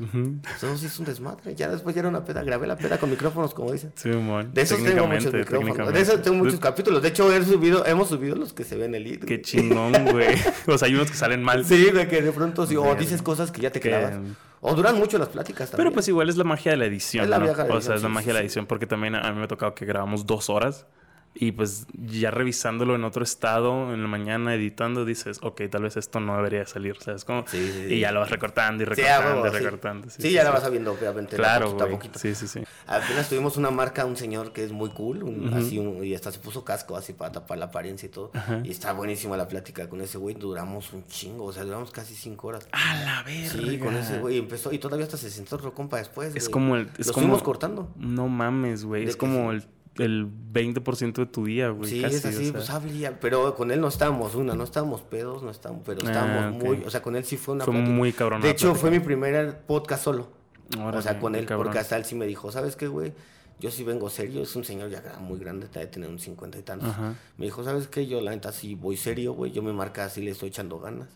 Ujú. Todo sí es un desmadre. Ya después ya era una peda, grabé la peda con micrófonos, como dicen. Sí, mon. De esos tengo muchos micrófonos. De esos tengo muchos capítulos. De hecho, he subido, hemos subido los que se ven en el lead. Qué chingón, güey. O sea, hay unos que salen mal. Sí, güey, que de pronto sí, o dices cosas que ya te Que- clavas. O duran mucho las pláticas también. Pero pues igual es la magia de la edición, Es la ¿no? vieja O sea, edición, es la magia sí, de la edición porque también a mí me ha tocado que grabamos dos horas y pues ya revisándolo en otro estado, en la mañana editando, dices, ok, tal vez esto no debería salir, ¿sabes? Como, Sí, sí, sí. Y ya lo vas recortando y recortando y sí. recortando. Sí, ya la vas sabiendo, obviamente. Claro, poquito a poquito. Sí, sí, sí. Apenas tuvimos una marca, un señor que es muy cool, un- así un- y hasta se puso casco así para tapar la apariencia y todo. Y está buenísima la plática con ese güey, duramos un chingo, o sea, duramos casi cinco horas. A la verga. Sí, con ese güey empezó, y todavía hasta se sentó otro compa después. Es güey. como el- es Lo como- cortando. No mames, güey. Es como el, el 20% de tu día, güey. Sí, casi, es así, o sea. pues había, pero con él no estábamos, una, no estábamos pedos, no estábamos, pero Ah, estábamos ok. muy, o sea, con él sí fue una Fue plática. muy cabrón. De hecho, fue mi primer podcast solo. Órale, o sea, con él, cabrón. porque hasta él sí me dijo, ¿sabes qué, güey? Yo sí vengo serio, es un señor ya muy grande, debe tener un cincuenta y tantos. Ajá. Me dijo, ¿sabes qué? Yo la neta sí voy serio, güey, yo me marca así, le estoy echando ganas.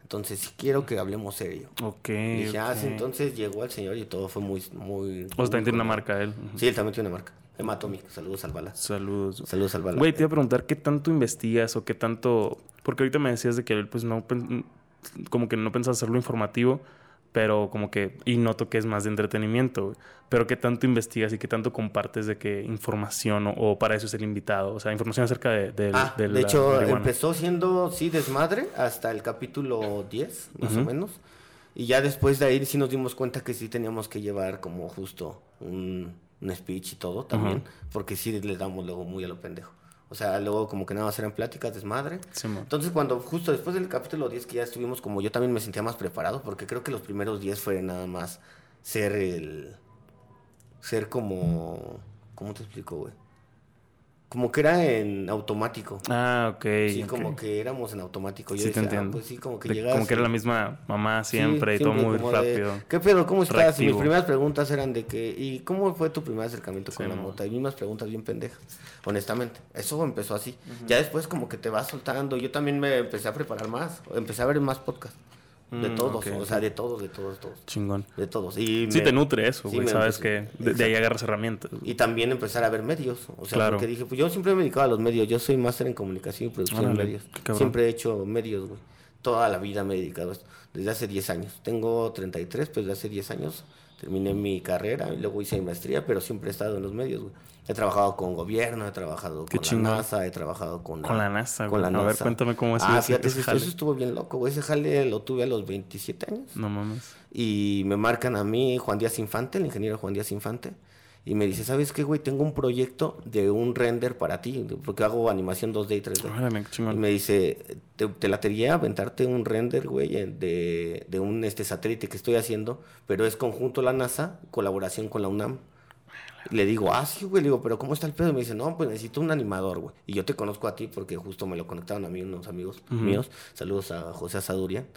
Entonces, sí quiero que hablemos serio. Ok. Y dije, ah, sí, ok. entonces llegó el señor y todo fue muy, muy... O sea, también tiene una marca él. Sí, él también tiene una marca. Hematomic, saludos al Bala. Saludos. Saludos al Bala. Güey, te iba a preguntar qué tanto investigas o qué tanto. Porque ahorita me decías de que él, pues no. Como que no pensaba hacerlo informativo. pero como que, y noto que es más de entretenimiento, pero qué tanto investigas y qué tanto compartes de qué información o, para eso es el invitado, o sea, información acerca de... de, ah, de, hecho, empezó siendo, sí, desmadre hasta el capítulo 10, más o menos, y ya después de ahí sí nos dimos cuenta que sí teníamos que llevar como justo un, speech y todo también, porque sí le damos luego muy a lo pendejo. O sea, luego como que nada más eran pláticas, desmadre. Entonces cuando justo después del capítulo 10 que ya estuvimos como yo también me sentía más preparado porque creo que los primeros 10 fue nada más ser el... Ser como... ¿Cómo te explico, güey? Como que era en automático. Ah, ok. Sí, como que éramos en automático. Yo sí, te ah, entiendo. pues sí, como que llegas. Como que era la misma mamá siempre y todo muy rápido. ¿Qué pedo? ¿Cómo estás? Mis primeras preguntas eran de que, ¿y cómo fue tu primer acercamiento con la moto? Y mismas preguntas bien pendejas, honestamente. Eso empezó así. Ya después como que te vas soltando. Yo también me empecé a preparar más. Empecé a ver más podcasts. De mm, todos, o sea, de todos, de todos, todos. Chingón. De todos. Y sí te nutre eso, güey, sabes que de, ahí agarras herramientas. Y también empezar a ver medios, o sea, porque dije, pues yo siempre me he dedicado a los medios, yo soy máster en comunicación y producción de medios. Siempre he hecho medios, güey. Toda la vida me he dedicado a esto, desde hace 10 años. Tengo 33, pues desde hace 10 años terminé mi carrera y luego hice mi maestría, pero siempre he estado en los medios, güey. He trabajado con gobierno, he trabajado con la NASA, he trabajado con, con la, NASA. Con la NASA. A ver, cuéntame cómo es ah, fíjate, ese, eso estuvo bien loco, güey. Ese jale lo tuve a los 27 años. No mames. Y me marcan a mí Juan Díaz Infante, el ingeniero Juan Díaz Infante. Y me dice, ¿sabes qué, güey? Tengo un proyecto de un render para ti, porque hago animación 2D y 3D. y me dice, ¿te, te latería aventarte un render, güey, de, de un este satélite que estoy haciendo, pero es conjunto la NASA, colaboración con la UNAM. Le digo, ah, sí, güey. Le digo, pero ¿cómo está el pedo? Y me dice, no, pues necesito un animador, güey. Y yo te conozco a ti porque justo me lo conectaron a mí unos amigos míos. Saludos a José Asadurian,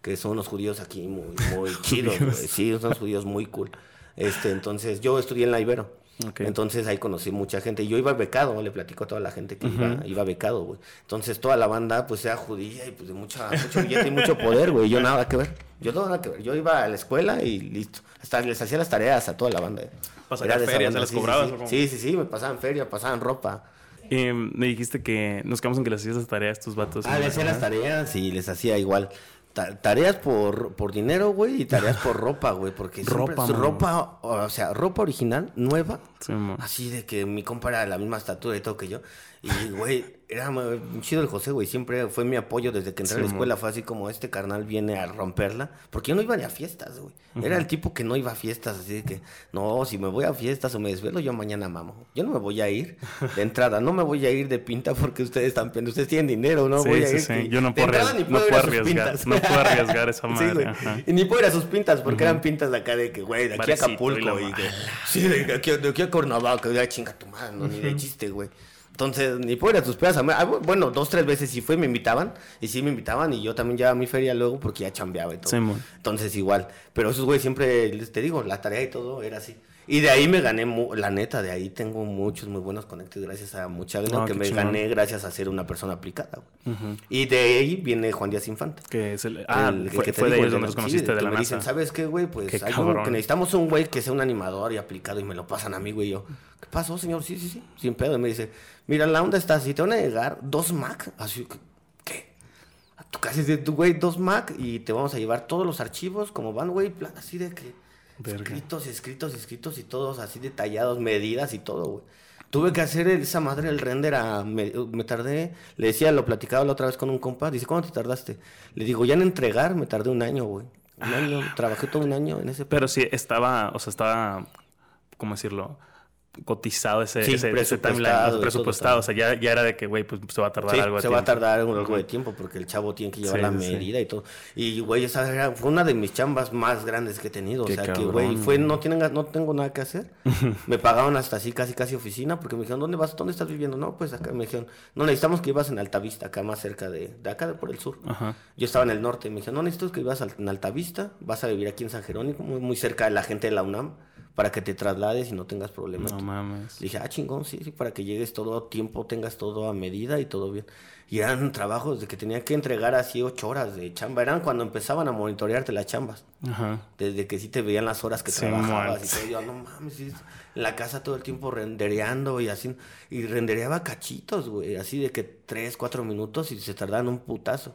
que son unos judíos aquí muy, muy chidos, güey. Sí, son unos judíos muy cool. Este, entonces, yo estudié en la Ibero. Entonces ahí conocí mucha gente. Y yo iba becado, le platico a toda la gente que iba, iba, becado, güey. Entonces toda la banda, pues era judía y pues de mucha, mucho billete y mucho poder, güey. Yo nada que ver. Yo nada que ver. Yo iba a la escuela y listo. Hasta les hacía las tareas a toda la banda. ¿Pasaban ferias? ¿Se las cobrabas? Sí, sí, sí, me pasaban feria, pasaban ropa. Me dijiste que nos quedamos en que les hacías las tareas a tus vatos. Ah, les hacía las tareas y les hacía igual. Tareas por, por dinero, güey, y tareas por ropa, güey, porque ropa, ropa, o sea, ropa original, nueva, así de que mi compa era de la misma estatura y todo que yo, y, güey, era chido el José, güey. Siempre fue mi apoyo desde que entré a la escuela. Fue así como este carnal viene a romperla. Porque yo no iba ni a fiestas, güey. Era el tipo que no iba a fiestas. Así de que, no, si me voy a fiestas o me desvelo, yo mañana mamo. Yo no me voy a ir de entrada. No me voy a ir de pinta porque ustedes están pensando. Ustedes tienen dinero, ¿no? voy a ir. Yo no puedo, no puedo arriesgar. No puedo arriesgar esa madre. y ni puedo ir a sus pintas porque eran pintas de acá de que, güey, de aquí a Acapulco. Y, de, sí, de aquí, de aquí a Cuernavaca. De chinga tu madre, no, ni de chiste, güey. Entonces, ni por ir a tus pedas. Ah, bueno, dos, tres veces sí fue, me invitaban. Y sí me invitaban. Y yo también llevaba mi feria luego porque ya chambeaba y todo. Entonces, igual. Pero esos güey siempre, te digo, la tarea y todo era así. Y de ahí me gané, la neta, de ahí tengo muchos muy buenos conectos gracias a mucha gente ah, que me gané gracias a ser una persona aplicada. Y de ahí viene Juan Díaz Infante. Que es el. Ah, fue, fue de ellos donde los conociste de la me Dicen, ¿sabes qué, güey? Pues hay que necesitamos un güey que sea un animador y aplicado y me lo pasan a mí, güey. yo, ¿qué pasó, señor? Sí, sí, sí, sin pedo. Y me dice, Mira, la onda está así, te van a llegar dos Mac, así que, ¿qué? A tu casa de tu güey, dos Mac y te vamos a llevar todos los archivos como van, güey, plan así de que escritos, escritos, escritos y todos así detallados, medidas y todo, güey. Tuve que hacer esa madre el render a me, tardé, le decía, lo platicaba la otra vez con un compa, dice, ¿cuánto te tardaste? Le digo, ya en entregar me tardé un año, güey. Un año, trabajé todo un año en ese Pero sí estaba, o sea, estaba ¿cómo decirlo? Cotizado ese, ese, timeline, presupuestado. O sea, ya, ya, era de que, güey, pues se va a tardar algo de se va a tardar algo de tiempo porque el chavo tiene que llevar la medida y todo. Y, güey, esa fue una de mis chambas más grandes que he tenido. o sea, que, güey, fue, no, tienen, no tengo nada que hacer. me pagaron hasta así, casi, casi oficina porque me dijeron, ¿dónde vas? ¿Dónde estás viviendo? No, pues acá me dijeron, no, necesitamos que ibas en Altavista, acá más cerca de, de acá, de por el sur. Yo estaba en el norte. Me dijeron, no, necesito que ibas en Altavista, vas a vivir aquí en San Jerónimo, muy, muy cerca de la gente de la UNAM para que te traslades y no tengas problemas. No mames. dije, ah, chingón, sí, sí, para que llegues todo tiempo, tengas todo a medida y todo bien. Y eran trabajos de que tenía que entregar así ocho horas de chamba. Eran cuando empezaban a monitorearte las chambas. Ajá. Desde que sí te veían las horas que trabajabas. Y todo. Yo, no mames, en la casa todo el tiempo rendereando y así. Y rendereaba cachitos, güey. Así de que tres, cuatro minutos y se tardaban un putazo.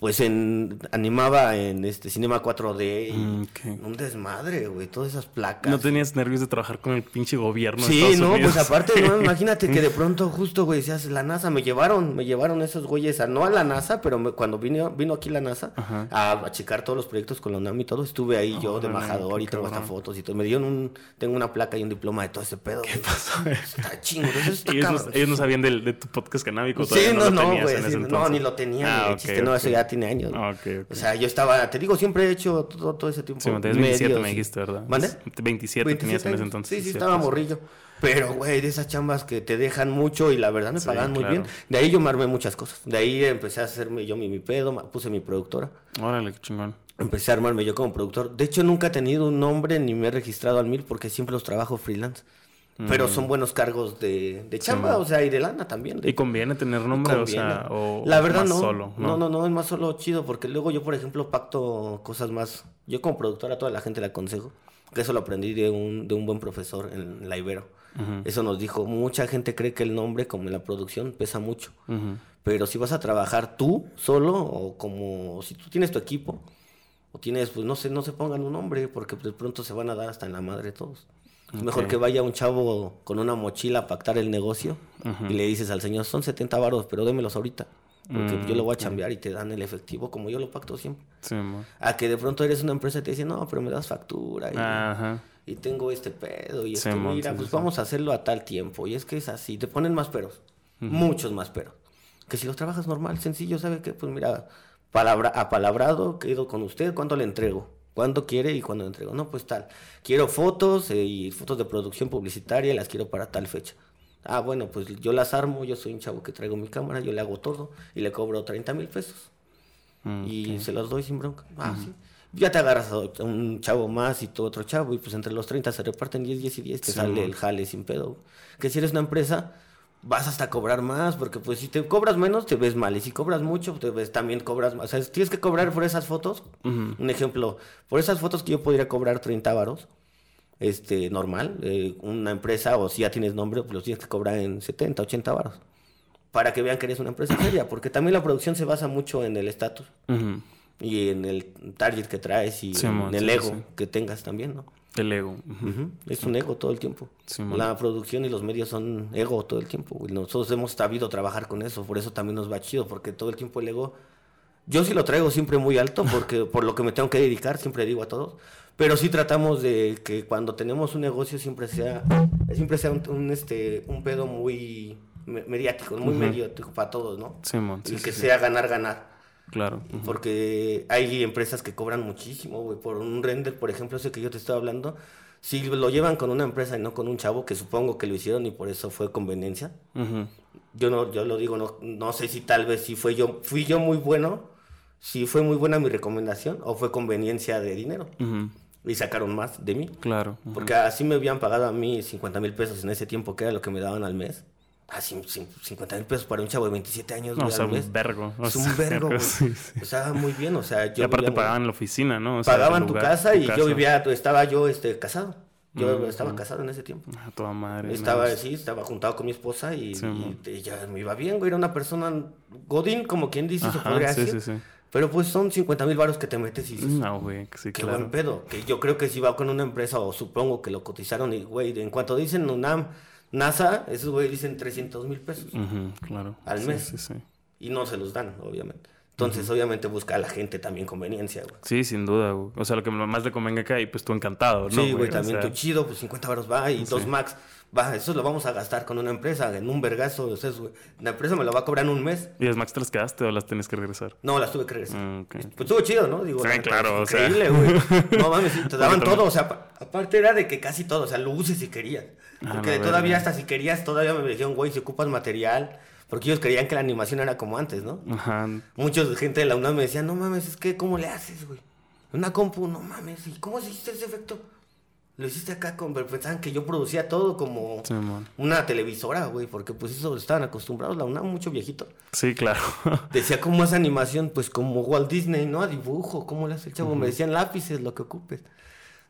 Pues en animaba en este Cinema 4D y Mm, un desmadre, güey, todas esas placas. ¿No tenías nervios de trabajar con el pinche gobierno de Sí, no, Unidos? pues aparte, no, imagínate que de pronto justo, güey, decías, la NASA, me llevaron, me llevaron esos güeyes, a, no a la NASA, pero me- cuando vino, vino aquí la NASA Ajá. a, a checar todos los proyectos con la UNAM y todo, estuve ahí yo de embajador y tengo hasta fotos y todo. Me dieron un, tengo una placa y un diploma de todo ese pedo. ¿Qué pasó? Está chingo, eso está ellos, no, ellos no sabían del- de, tu podcast canábico. Sí, no, no, güey, sí, no, ni lo tenía, Ah, ni el ok, chiste, no, eso ya tiene años. Ah, ok, ok. O sea, yo estaba, te digo, siempre he hecho todo, todo ese tiempo. Sí, tenías 27 medios me dijiste, ¿verdad? ¿Mande? 27, tenías en ese entonces. Sí, sí, cierto, estaba morrillo. Pero, güey, de esas chambas que te dejan mucho y la verdad me Sí, pagaban muy claro. bien. De ahí yo me armé muchas cosas. De ahí empecé a hacerme yo mi, mi pedo, puse mi productora. Órale, qué chingón. Empecé a armarme yo como productor. De hecho, nunca he tenido un nombre ni me he registrado al mil porque siempre los trabajo freelance. Pero son buenos cargos de, de chamba, o sea, y de lana también. de- ¿Y conviene tener nombre? O sea, o la verdad más no. solo, ¿no? no, no, es más solo chido porque luego yo, por ejemplo, pacto cosas más. Yo como productora a toda la gente le aconsejo, que eso lo aprendí de un, de un buen profesor en la Ibero. Eso nos dijo, mucha gente cree que el nombre, como en la producción, pesa mucho. Pero si vas a trabajar tú solo o como si tú tienes tu equipo o tienes, pues no sé, no se pongan un nombre porque de pronto se van a dar hasta en la madre todos. Es mejor que vaya un chavo con una mochila a pactar el negocio y le dices al señor, son 70 varos, pero démelos ahorita. Porque Mm, yo lo voy a chambear y te dan el efectivo como yo lo pacto siempre. Sí. A que de pronto eres una empresa y te dicen, no, pero me das factura y, Ajá. y tengo este pedo y es Sí, que mira, sí, pues vamos a hacerlo a tal tiempo. Y es que es así, te ponen más peros, muchos más peros. Que si los trabajas normal, sencillo, ¿sabe qué? Pues mira, palabra, apalabrado, quedo con usted, ¿cuándo le entrego? ¿Cuándo quiere y cuándo entrego? No, pues tal. Quiero fotos eh, y fotos de producción publicitaria, las quiero para tal fecha. Ah, bueno, pues yo las armo, yo soy un chavo que traigo mi cámara, yo le hago todo y le cobro 30 mil pesos Mm, y se los doy sin bronca. Ah, sí. Ya te agarras a un chavo más y tú otro chavo y pues entre los 30 se reparten 10, 10 y 10, te Sí, sale mon. el jale sin pedo. Que si eres una empresa, vas hasta a cobrar más, porque pues si te cobras menos te ves mal y si cobras mucho te ves también cobras más. O sea, tienes que cobrar por esas fotos. Un ejemplo, por esas fotos que yo podría cobrar 30 varos, este, normal, eh, una empresa o si ya tienes nombre, pues los tienes que cobrar en 70, 80 varos. Para que vean que eres una empresa seria, porque también la producción se basa mucho en el estatus y en el target que traes y Sí, en el sí, ego sí. que tengas también, ¿no? El ego. Ujú. Ujú, Es un ego todo el tiempo. Sí, la producción y los medios son ego todo el tiempo. güey. Nosotros hemos sabido trabajar con eso, por eso también nos va chido, porque todo el tiempo el ego, yo sí lo traigo siempre muy alto, porque por lo que me tengo que dedicar, siempre digo a todos, pero sí tratamos de que cuando tenemos un negocio siempre sea, siempre sea un, un, este, un pedo muy me- mediático, muy mediático para todos, ¿no? Sí, mon, sí, y que sea ganar, ganar. Claro. Porque hay empresas que cobran muchísimo, güey. Por un render, por ejemplo, ese que yo te estaba hablando. Si lo llevan con una empresa y no con un chavo, que supongo que lo hicieron y por eso fue conveniencia. Yo no, yo lo digo, no, no sé si tal vez si fue yo, fui yo muy bueno, si fue muy buena mi recomendación o fue conveniencia de dinero. Y sacaron más de mí. Claro. Porque así me habían pagado a mí 50 mil pesos en ese tiempo, que era lo que me daban al mes. Ah, cin- cin- 50 mil pesos para un chavo de 27 años, No, o sea, un vergo. O Es un vergo, güey. sí, sí. O sea, muy bien, o sea, Y yo aparte vivía muy- pagaban la oficina, ¿no? O sea, pagaban tu casa tu y yo vivía, estaba yo este, casado. Yo estaba casado en ese tiempo. A toda madre. Estaba, no, sí, estaba juntado con mi esposa y, Sí, y- y ya me iba bien, güey. Era una persona godín, como quien dice, se Ajá, podría sí, decir. sí, sí. Pero pues son 50 mil baros que te metes y dices, No, güey, sí, qué claro. buen pedo. Que yo creo que si va con una empresa o supongo que lo cotizaron y, güey, en cuanto dicen UNAM, NASA, esos güey dicen 300 mil pesos. Claro. Al Sí, mes. Sí, sí. Y no se los dan, obviamente. Entonces, obviamente, busca a la gente también conveniencia, güey. Sí, sin duda, güey. O sea, lo que más le convenga acá y pues tú encantado, ¿no? Sí, güey, O también sea, tu chido, pues 50 baros va y dos max. Va, eso lo vamos a gastar con una empresa en un vergazo. O sea, es, güey, la empresa me lo va a cobrar en un mes. ¿Y las Max te las quedaste o las tienes que regresar? No, las tuve que regresar. Mm, ok. Pues estuvo chido, ¿no? Digo, Sí, la claro, o sea. Increíble, güey. No mames, te daban todo. O sea, pa- aparte era de que casi todo. O sea, luces si querías. Ah, Porque la todavía, hasta si querías, todavía me dijeron, güey, si ocupas material. Porque ellos creían que la animación era como antes, ¿no? Ajá. Mucha gente de la UNAM me decía, no mames, es que, ¿cómo le haces, güey? Una compu, no mames, ¿y cómo hiciste ese efecto? Lo hiciste acá con... pero Pensaban que yo producía todo como Sí, una televisora, güey, porque pues eso estaban acostumbrados, la UNAM mucho viejito. Sí, claro. Decía, ¿cómo es animación? Pues como Walt Disney, ¿no? A dibujo, ¿cómo le hace el chavo? Me decían lápices, lo que ocupes.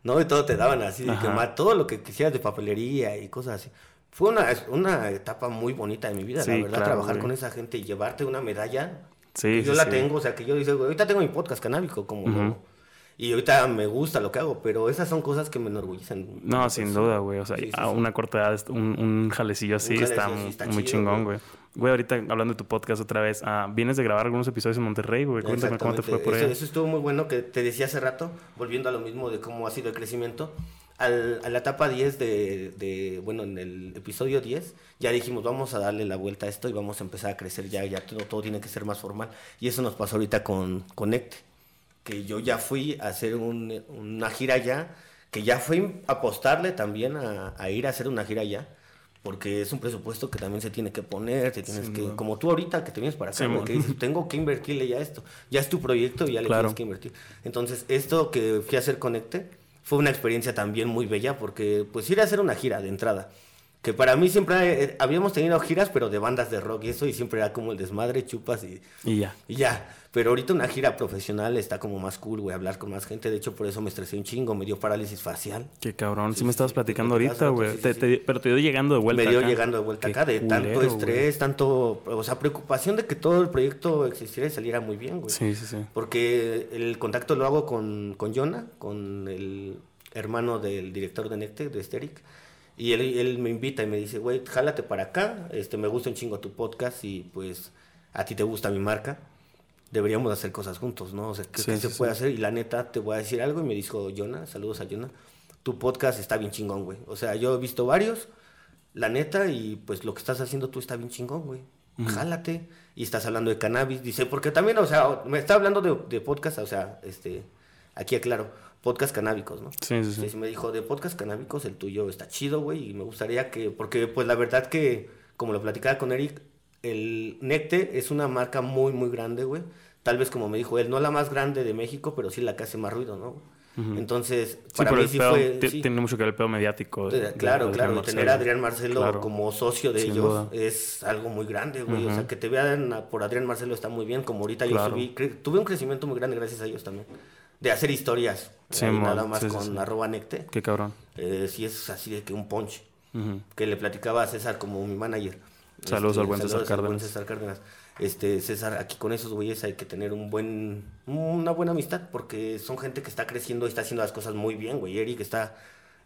¿No? Y todo te daban así, de que todo lo que quisieras de papelería y cosas así. Fue una, una etapa muy bonita de mi vida, Sí, la verdad, claro, trabajar güey. con esa gente y llevarte una medalla Sí, yo sí, la tengo, o sea, que yo digo, ahorita tengo mi podcast canábico, como no. Y ahorita me gusta lo que hago, pero esas son cosas que me enorgullecen. No, sin duda, güey. O sea, a una corta edad, un, un jalecillo así jalecillo está, muy chido, chingón, güey. güey. Güey, ahorita hablando de tu podcast otra vez, ah, vienes de grabar algunos episodios en Monterrey, güey. Cuéntame cómo te fue por eso, ahí. eso estuvo muy bueno que te decía hace rato, volviendo a lo mismo de cómo ha sido el crecimiento. Al- a la etapa 10 de, de, bueno, en el episodio 10, ya dijimos, vamos a darle la vuelta a esto y vamos a empezar a crecer ya, ya todo, todo tiene que ser más formal. Y eso nos pasó ahorita con Conecte, que yo ya fui a hacer un- una gira ya, que ya fui a apostarle también a, a ir a hacer una gira ya. Porque es un presupuesto que también se tiene que poner, te tienes Sin que, duda. como tú ahorita que te vienes para acá, Sí, güey, mo. que dices, tengo que invertirle ya esto. Ya es tu proyecto y ya le Claro. tienes que invertir. Entonces, esto que fui a hacer Conecte fue una experiencia también muy bella porque, pues, ir a hacer una gira de entrada. Que para mí siempre eh, habíamos tenido giras, pero de bandas de rock y eso, y siempre era como el desmadre, chupas y, Y ya. y ya. Pero ahorita una gira profesional está como más cool, güey, hablar con más gente. De hecho, por eso me estresé un chingo, me dio parálisis facial. Qué cabrón. Sí, Sí, me estabas platicando ahorita, güey. Te- Pero te dio llegando de vuelta me dio acá. llegando de vuelta Qué acá, de tanto estrés, tanto, o sea, preocupación de que todo el proyecto existiera y saliera muy bien, güey. Sí, sí, sí. Porque el contacto lo hago con, con Jonah, con el hermano del director de Necte, de Steric. Y él, él me invita y me dice, güey, jálate para acá, este, me gusta un chingo tu podcast y pues a ti te gusta mi marca. Deberíamos hacer cosas juntos, ¿no? O sea, ¿qué, Sí, qué sí, se puede sí. hacer? Y la neta, te voy a decir algo y me dijo Jonah, saludos a Jonah, tu podcast está bien chingón, güey. O sea, yo he visto varios, la neta, y pues lo que estás haciendo tú está bien chingón, güey. Jálate. Y estás hablando de cannabis. Dice, porque también, o sea, me está hablando de, de podcast, o sea, este, aquí aclaro, podcast canábicos, ¿no? Sí, sí, sí. Entonces me dijo, de podcast canábicos, el tuyo está chido, güey, y me gustaría que, porque pues la verdad que, como lo platicaba con Eric, el Necte es una marca muy, muy grande, güey. Tal vez como me dijo él, no la más grande de México, pero sí la que hace más ruido, ¿no? Entonces, Sí, para pero mí sí pedo fue... ti- sí. tiene mucho que ver el pedo mediático. de- Eh, de Claro, claro, Marcelo. tener a Adrián Marcelo Claro. como socio de Sin ellos duda. es algo muy grande, güey. O sea, que te vean por Adrián Marcelo está muy bien. Como ahorita yo subí, tuve un crecimiento muy grande gracias a ellos también. De hacer historias. Sí, nada más sí, con sí. arroba necte. Qué cabrón. Eh, sí es así de que un punch. Que le platicaba a César como mi manager. Saludos al buen César saludos al buen Cárdenas. César Cárdenas. Este, César, aquí con esos güeyes hay que tener un buen, una buena amistad porque son gente que está creciendo y está haciendo las cosas muy bien, güey. Eric está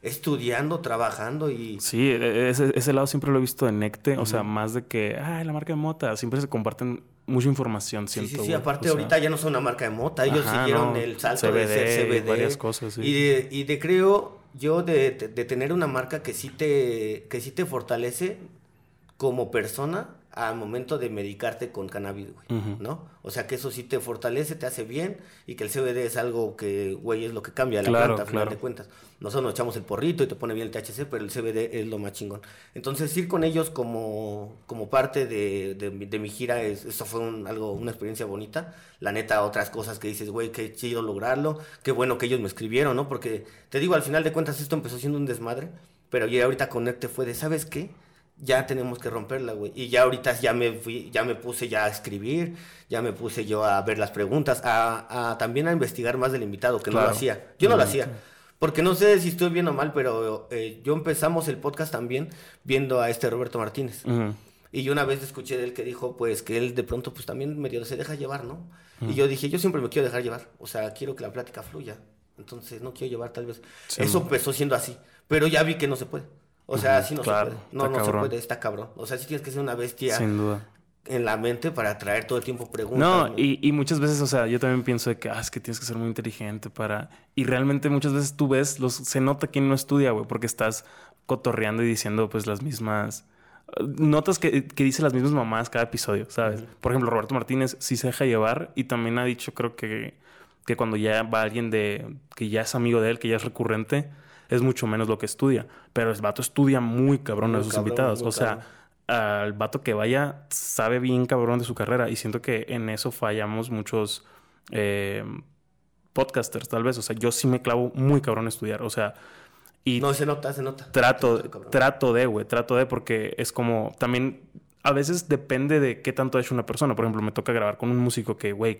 estudiando, trabajando y... Sí, e- ese, ese lado siempre lo he visto en Necte. O sea, más de que, ay, la marca de mota. Siempre se comparten mucha información, Sí, siento. sí, sí, güey. aparte O sea, ahorita ya no son una marca de mota, ellos Ajá, siguieron no, el salto de CBD, ser CBD. varias cosas, sí. Y de, y de creo yo de, de- de tener una marca que sí te, que sí te fortalece como persona al momento de medicarte con cannabis, güey. ¿no? O sea que eso sí te fortalece, te hace bien y que el CBD es algo que, güey, es lo que cambia la Claro, planta, a final claro. de cuentas. Nosotros nos echamos el porrito y te pone bien el THC, pero el CBD es lo más chingón. Entonces ir con ellos como, como parte de, de mi- de mi gira, es, eso fue un- algo, una experiencia bonita. La neta, otras cosas que dices, güey, qué chido lograrlo, qué bueno que ellos me escribieron, ¿no? Porque te digo, al final de cuentas esto empezó siendo un desmadre, pero ya ahorita Conecte fue de, ¿sabes qué? Ya tenemos que romperla, güey. Y ya ahorita ya me fui, ya me puse ya a escribir, ya me puse yo a ver las preguntas, a, a también a investigar más del invitado, que no lo hacía. Yo no lo hacía. Porque no sé si estoy bien o mal, pero eh, yo empezamos el podcast también viendo a este Roberto Martínez. Y yo una vez escuché de él que dijo, pues, que él de pronto, pues, también medio se deja llevar, ¿no? Y yo dije, yo siempre me quiero dejar llevar. O sea, quiero que la plática fluya. Entonces, no quiero llevar tal vez. Sí, Eso empezó siendo así. Pero ya vi que no se puede. O sea, así no claro, se puede. No, no cabrón. se puede, está cabrón. O sea, sí tienes que ser una bestia Sin duda. en la mente para traer todo el tiempo preguntas. No, y, y muchas veces, o sea, yo también pienso de que, ah, es que tienes que ser muy inteligente para... Y realmente muchas veces tú ves, los, se nota quién no estudia, güey, porque estás cotorreando y diciendo pues las mismas... Notas que, que dice las mismas mamás cada episodio, ¿sabes? Por ejemplo, Roberto Martínez sí se deja llevar y también ha dicho, creo que, que cuando ya va alguien de... que ya es amigo de él, que ya es recurrente, es mucho menos lo que estudia. Pero el vato estudia muy cabrón a Muy sus cabrón, invitados. O sea, al vato que vaya sabe bien cabrón de su carrera y siento que en eso fallamos muchos eh, podcasters tal vez. O sea, yo sí me clavo muy cabrón a estudiar. O sea, y No, se nota, se nota. trato, Se nota, cabrón. trato de, güey, trato de porque es como también a veces depende de qué tanto ha hecho una persona. Por ejemplo, me toca grabar con un músico que, güey,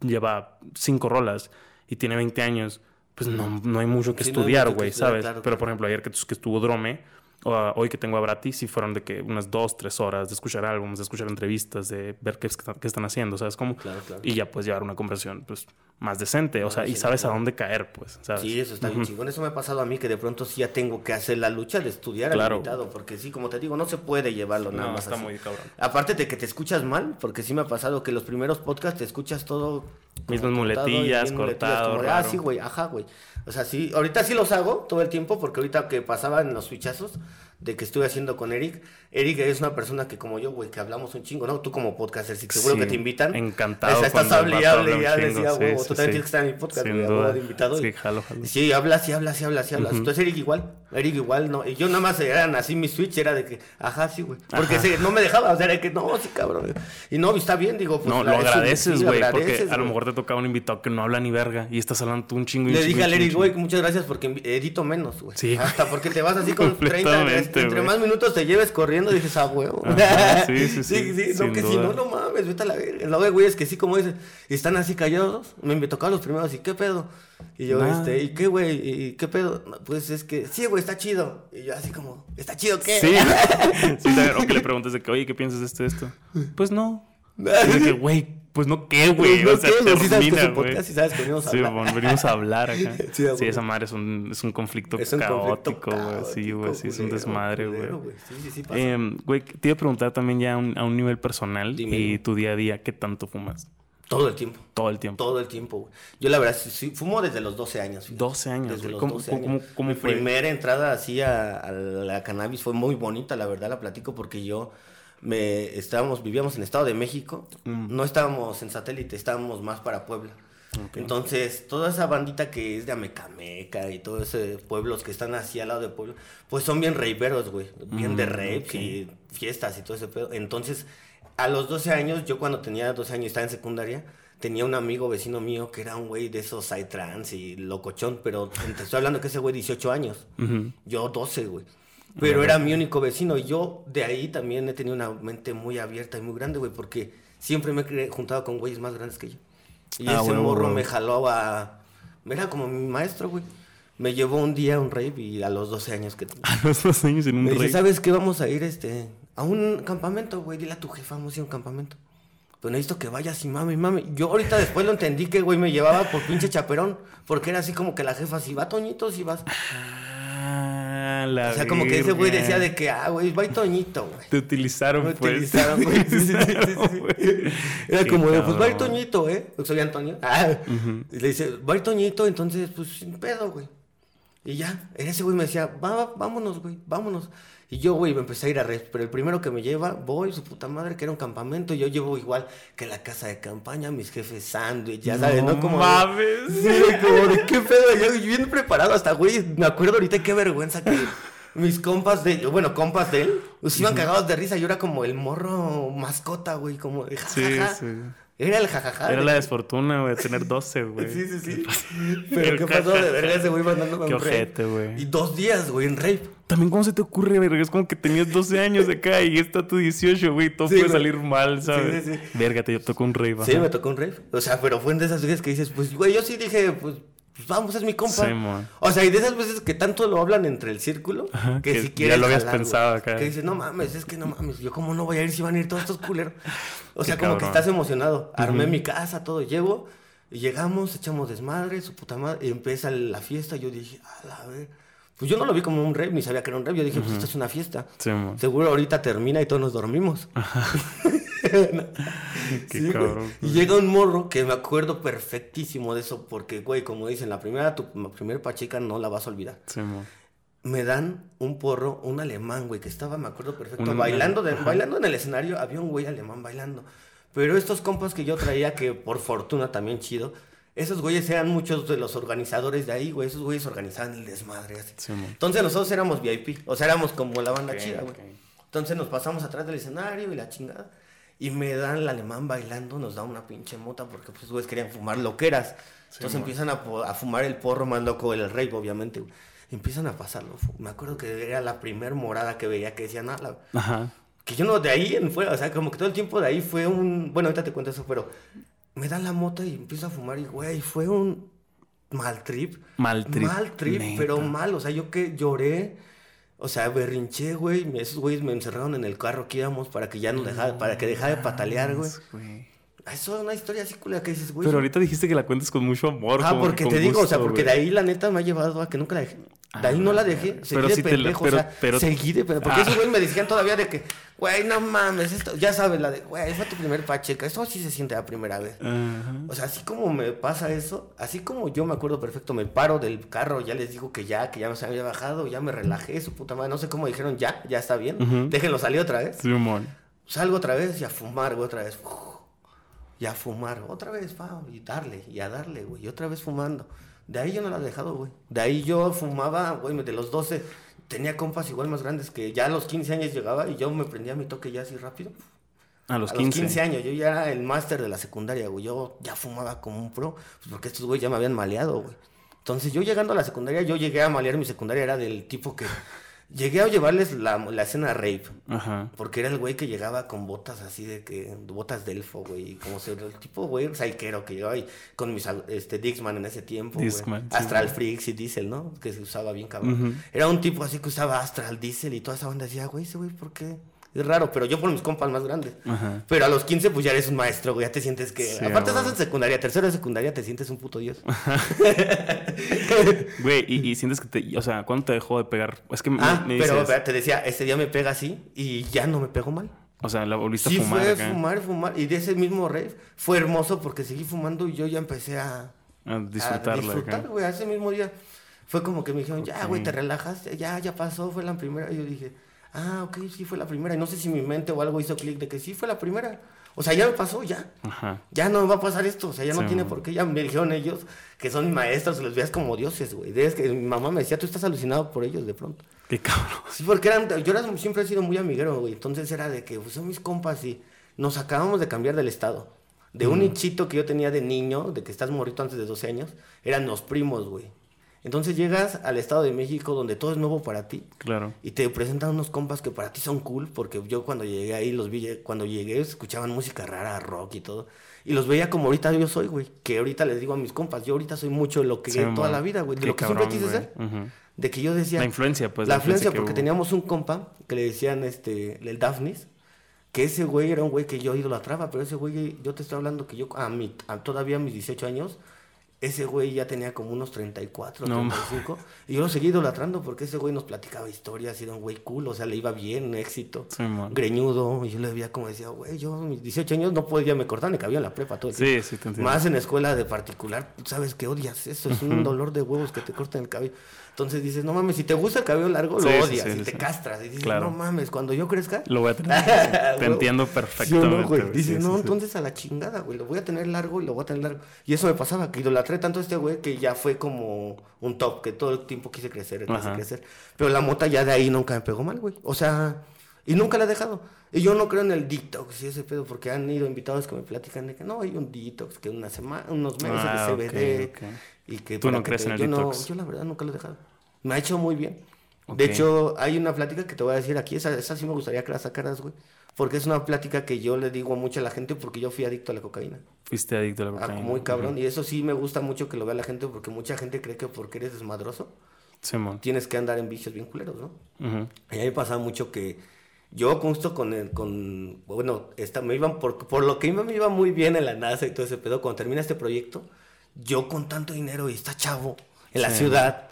lleva cinco rolas y tiene 20 años. Pues no, no hay mucho que Sí, estudiar, güey, ¿sabes? claro, Pero, por ejemplo, ayer que, que estuvo Drome, hoy que tengo a Brati, sí fueron de que unas dos, tres horas de escuchar álbumes, de escuchar entrevistas, de ver qué, qué están haciendo, ¿sabes cómo? Claro, claro. Y ya puedes llevar una conversación, pues, más decente, o sea, y sabes a dónde caer, pues, ¿sabes? Sí, eso está bien chingón. Eso me ha pasado a mí, que de pronto sí ya tengo que hacer la lucha de estudiar al invitado, porque sí, como te digo, no se puede llevarlo nada más está muy cabrón. Aparte de que te escuchas mal, porque sí me ha pasado que los primeros podcasts te escuchas todo... Mismas muletillas, cortado, Ah, sí, güey, ajá, güey. O sea, sí, ahorita sí los hago todo el tiempo, porque ahorita que pasaban los fichazos de que estuve haciendo con Eric. Eric es una persona que como yo, güey, que hablamos un chingo, ¿no? Tú como podcaster, sí, seguro que te invitan. Encantado. estás hable y hable, ya decía, güey, tú también tienes que estar en mi podcast, güey, de invitado. Sí, jalo, jalo. Sí, hablas y hablas y hablas y hablas. Entonces Eric igual, Eric igual, no. Y yo nada más eran así mi switch, era de que, ajá, sí, güey. Porque no me dejaba, o sea, era que, no, sí, cabrón. Y no, está bien, digo, pues. No, lo agradeces, güey, porque a lo mejor te tocaba un invitado que no habla ni verga y estás hablando tú un chingo y Le dije a Eric, güey, muchas gracias porque edito menos, güey. Sí. Hasta porque te vas así con 30, entre más minutos te lleves corriendo, dices, ah, huevo. sí, sí, sí. sí, no, que si no, no mames, vete a la verga. Lo de güey es que sí, como dices, están así callados. Me tocaban los primeros y, ¿qué pedo? Y yo, este, ¿y qué, güey? ¿Y qué pedo? Pues es que, sí, güey, está chido. Y yo así como, ¿está chido qué? Sí, sí o que le preguntes de que, oye, ¿qué piensas de esto, esto? Pues no. Y que, güey, pues no qué, güey. Pues o sea, termina, sí sabes que es sabes que venimos a sí, hablar. Bueno, venimos a hablar acá. sí, sí, esa madre es un, es un conflicto es un caótico, güey. Sí, güey, sí, es un desmadre, güey. Sí, sí, sí pasa. Eh, güey, te iba a preguntar también ya a un, a un nivel personal Dime. y tu día a día, ¿qué tanto fumas? Todo el tiempo. Todo el tiempo. Todo el tiempo, güey. Yo la verdad, sí, fumo desde los 12 años. Fíjate. 12 años. Desde los ¿Cómo, 12 años. ¿Cómo, cómo Mi fue? primera entrada así a, a, la cannabis fue muy bonita, la verdad la platico porque yo me estábamos vivíamos en Estado de México, mm. no estábamos en satélite, estábamos más para Puebla. Okay. Entonces, toda esa bandita que es de Amecameca y todos esos pueblos que están así al lado de Puebla, pues son bien raveros, güey, bien mm, de okay. y fiestas y todo ese pedo. Entonces, a los 12 años, yo cuando tenía 12 años estaba en secundaria, tenía un amigo vecino mío que era un güey de esos trans y locochón, pero te estoy hablando que ese güey 18 años, uh -huh. yo 12, güey. Pero era mi único vecino y yo de ahí también he tenido una mente muy abierta y muy grande, güey, porque siempre me he juntado con güeyes más grandes que yo. Y ah, ese bueno, morro bueno. me jaló a... Era como mi maestro, güey. Me llevó un día a un rave y a los 12 años que... A los 12 años en un me rave. dice, ¿sabes qué? Vamos a ir este, a un campamento, güey. Dile a tu jefa, vamos a ir a un campamento. Pero necesito que vayas y mami, mami. Yo ahorita después lo entendí que, güey, me llevaba por pinche chaperón. Porque era así como que la jefa, si va Toñito, si vas... Ah, la o sea, como que ese güey decía de que, ah, güey, va y Toñito, güey. Te utilizaron, Me pues. utilizaron, güey. Sí, sí, sí, sí. Era Qué como de, pues va. Toñito, ¿eh? Soy Antonio. Ah. Ujú. Y le dice, va y Toñito, entonces, pues sin pedo, güey. Y ya, ese güey me decía, va, va, vámonos, güey, vámonos. Y yo, güey, me empecé a ir a red, pero el primero que me lleva, voy, su puta madre, que era un campamento, y yo llevo igual que la casa de campaña, mis jefes sándwich, ya sabes, ¿no? Como de- mames. Sí, como de qué pedo, yo bien preparado hasta, güey, me acuerdo ahorita qué vergüenza que mis compas de, bueno, compas de él, pues iban cagados de risa, yo era como el morro mascota, güey, como de Sí, sí. Era el jajaja. Era de- la desfortuna, güey, tener 12, güey. Sí, sí, sí. Pero qué pasó de verga ese güey mandándome Qué un ojete, güey. Y dos días, güey, en rape. También, ¿cómo se te ocurre, verga? Es como que tenías 12 años acá y está tu 18, güey. Todo Sí, puede salir mal, ¿sabes? Sí, sí, Verga, te tocó un rave. Sí, ajá. me tocó un rave. O sea, pero fue en de esas veces que dices, pues, güey, yo sí dije, pues, pues vamos, es mi compa. Sí, o sea, y de esas veces que tanto lo hablan entre el círculo, Ajá, que, que si ya quieres lo habías jalar, pensado acá. Que dices, no mames, es que no mames, yo cómo no voy a ir si van a ir todos estos culeros. O sea, Qué como que estás emocionado. Armé mi casa, todo, llevo, y llegamos, echamos desmadre, su puta madre, y empieza la fiesta, y yo dije, a la ver. Pues yo no lo vi como un rave, ni sabía que era un rave, yo dije, pues esto es una fiesta. Sí. Seguro ahorita termina y todos nos dormimos. Qué Sí, cabrón. Y llega un morro que me acuerdo perfectísimo de eso, porque, güey, como dicen, la primera, tu primer pacheca no la vas a olvidar. Sí. Me dan un porro, un alemán, güey, que estaba, me acuerdo perfecto, Un- bailando, de- bailando en el escenario, había un güey alemán bailando. Pero estos compas que yo traía, que por fortuna también chido, esos güeyes eran muchos de los organizadores de ahí, güey, esos güeyes organizaban el desmadre. así. Sí. Entonces nosotros éramos VIP, o sea, éramos como la banda Ok, chida, güey. ok. Entonces nos pasamos atrás del escenario y la chingada. Y me dan el alemán bailando, nos da una pinche mota porque pues güeyes querían fumar loqueras. Entonces mon. empiezan a, a fumar el porro más loco, el rey, obviamente. güey. Empiezan a pasarlo. Me acuerdo que era la primer morada que veía que decía nada. Ajá. Que yo no, de ahí en fuera, o sea, como que todo el tiempo de ahí fue un... Bueno, ahorita te cuento eso, pero me dan la mota y empiezo a fumar y, güey, fue un mal trip. Mal trip. Mal trip, Neta. pero mal. O sea, yo que lloré, O sea, berrinché, güey. Esos güeyes me encerraron en el carro que íbamos para que ya no dejara, para que dejara de patalear, güey. Eso es una historia así culera que dices, güey. Pero ahorita dijiste que la cuentas con mucho amor. Ah, porque te digo, o sea, porque de ahí la neta me ha llevado a que nunca la dejé. De ahí no la dejé. Seguí pero de sí te pendejo, pero, o sea, pero, seguí de pendejo. Porque Ah. esos güeyes me decían todavía de que, güey, no mames, esto, ya sabes, la de, güey, fue tu primer pacheca. Esto sí se siente la primera vez. O sea, así como me pasa eso, así como yo me acuerdo perfecto, me paro del carro, ya les digo que ya, que ya me se había bajado, ya me relajé, su puta madre, no sé cómo dijeron, ya, ya está bien, déjenlo salir otra vez. Sí. Salgo otra vez y a fumar, güey, otra vez. Uf, y a fumar, otra vez, pa, y darle, y a darle, güey, y otra vez fumando. De ahí yo no la he dejado, güey. De ahí yo fumaba, güey, de los 12, tenía compas igual más grandes que ya a los 15 años llegaba y yo me prendía mi toque ya así rápido. A los a 15. los 15 años, yo ya era el máster de la secundaria, güey. Yo ya fumaba como un pro, pues porque estos güeyes ya me habían maleado, güey. Entonces yo llegando a la secundaria, yo llegué a malear mi secundaria, era del tipo que... Llegué a llevarles la, la escena rape. Ajá. Porque era el güey que llegaba con botas así de que, botas de elfo, güey, como se, el tipo, güey, saiquero que llegaba ahí con mis, este, Dixman en ese tiempo, sí, Astral. Freaks y Diesel, ¿no? Que se usaba bien cabrón. Era un tipo así que usaba Astral, Diesel y toda esa banda decía, güey, ese güey, ¿por qué? Es raro, pero yo por mis compas más grandes. Ajá. Pero a los 15, pues ya eres un maestro, güey, ya te sientes que... Sí, aparte estás en secundaria, tercero de secundaria, te sientes un puto dios. Güey, y, y sientes que te. O sea, ¿cuándo te dejó de pegar? Es que me, ah, me pero dices. vea, te decía, ese día me pega así y ya no me pegó mal. O sea, la volviste Sí, a fumar. fue acá, fumar, fumar. Y de ese mismo rave fue hermoso porque seguí fumando y yo ya empecé a, A a disfrutarla. disfrutar, acá. güey. Ese mismo día fue como que me dijeron, ya, güey, te relajaste, ya, ya pasó, fue la primera. Y yo dije, ah, ok, sí fue la primera. Y no sé si mi mente o algo hizo clic de que sí fue la primera. O sea, ya me pasó, ya. Ajá. Ya no me va a pasar esto, o sea, ya no Sí, tiene por qué. Ya me dijeron ellos que son maestros, los veas como dioses, güey. Es que mi mamá me decía, tú estás alucinado por ellos de pronto. Qué cabrón. Sí, porque eran, yo era- siempre he sido muy amiguero, güey. Entonces era de que pues, son mis compas y nos acabamos de cambiar del estado. De un nichito que yo tenía de niño, de que estás morrito antes de 12 años, eran los primos, güey. Entonces llegas al estado de México donde todo es nuevo para ti Claro. y te presentan unos compas que para ti son cool, porque yo cuando llegué ahí los vi, cuando llegué escuchaban música rara, rock y todo. Y los veía como ahorita yo soy, güey. Que ahorita les digo a mis compas, yo ahorita soy mucho lo que Sí, toda la vida, güey. De lo que siempre cabrón, quise güey. ser. Ujú. De que yo decía... La influencia, pues. la influencia, que porque hubo. teníamos un compa que le decían este, el Daphnis, que ese güey era un güey que yo idolatraba, pero ese güey, yo te estoy hablando que yo a, mi, a todavía a mis 18 años, ese güey ya tenía como unos 34, No, 35, y yo lo seguí idolatrando porque ese güey nos platicaba historias, era un güey cool, o sea, le iba bien, éxito, Sí, greñudo, y yo le veía como decía, güey, yo a mis 18 años no podía, me cortaban y cabía en la prepa todo el tiempo. Sí, sí, te entiendo. Más en escuela de particular, sabes que odias eso, es un dolor de huevos que te cortan el cabello. Entonces dices, no mames, si te gusta el cabello largo, lo sí, odias, sí, y te castras, y dices, Claro. no mames, cuando yo crezca... Lo voy a tener. te entiendo ¿Sí o perfectamente. no, güey? Dices, no, entonces a la chingada, güey, lo voy a tener largo y lo voy a tener largo. Y eso me pasaba, que idolatré tanto a este güey que ya fue como un top, que todo el tiempo quise crecer, quise Ajá. crecer. Pero la mota ya de ahí nunca me pegó mal, güey. O sea, y nunca la he dejado. Y yo no creo en el detox y ese pedo, porque han ido invitados que me platican de que no, hay un detox, que una semana, unos meses Ah, de CBD. Y que Tú no crees te- en el yo no- detox. yo la verdad nunca lo he dejado. Me ha hecho muy bien. De hecho, hay una plática que te voy a decir aquí, esa, esa sí me gustaría que la sacaras, güey. Porque es una plática que yo le digo mucho a la gente porque yo fui adicto a la cocaína. Fuiste adicto a la Ah, cocaína. muy cabrón. Y eso sí me gusta mucho que lo vea la gente porque mucha gente cree que porque eres desmadroso tienes que andar en vicios bien culeros, ¿no? Y a mí me pasaba mucho que yo justo con el, con, bueno, esta, me iban, por, por lo que iba, me iba muy bien en la NASA y todo ese pedo, cuando termina este proyecto, yo con tanto dinero y está chavo en la Sí. ciudad,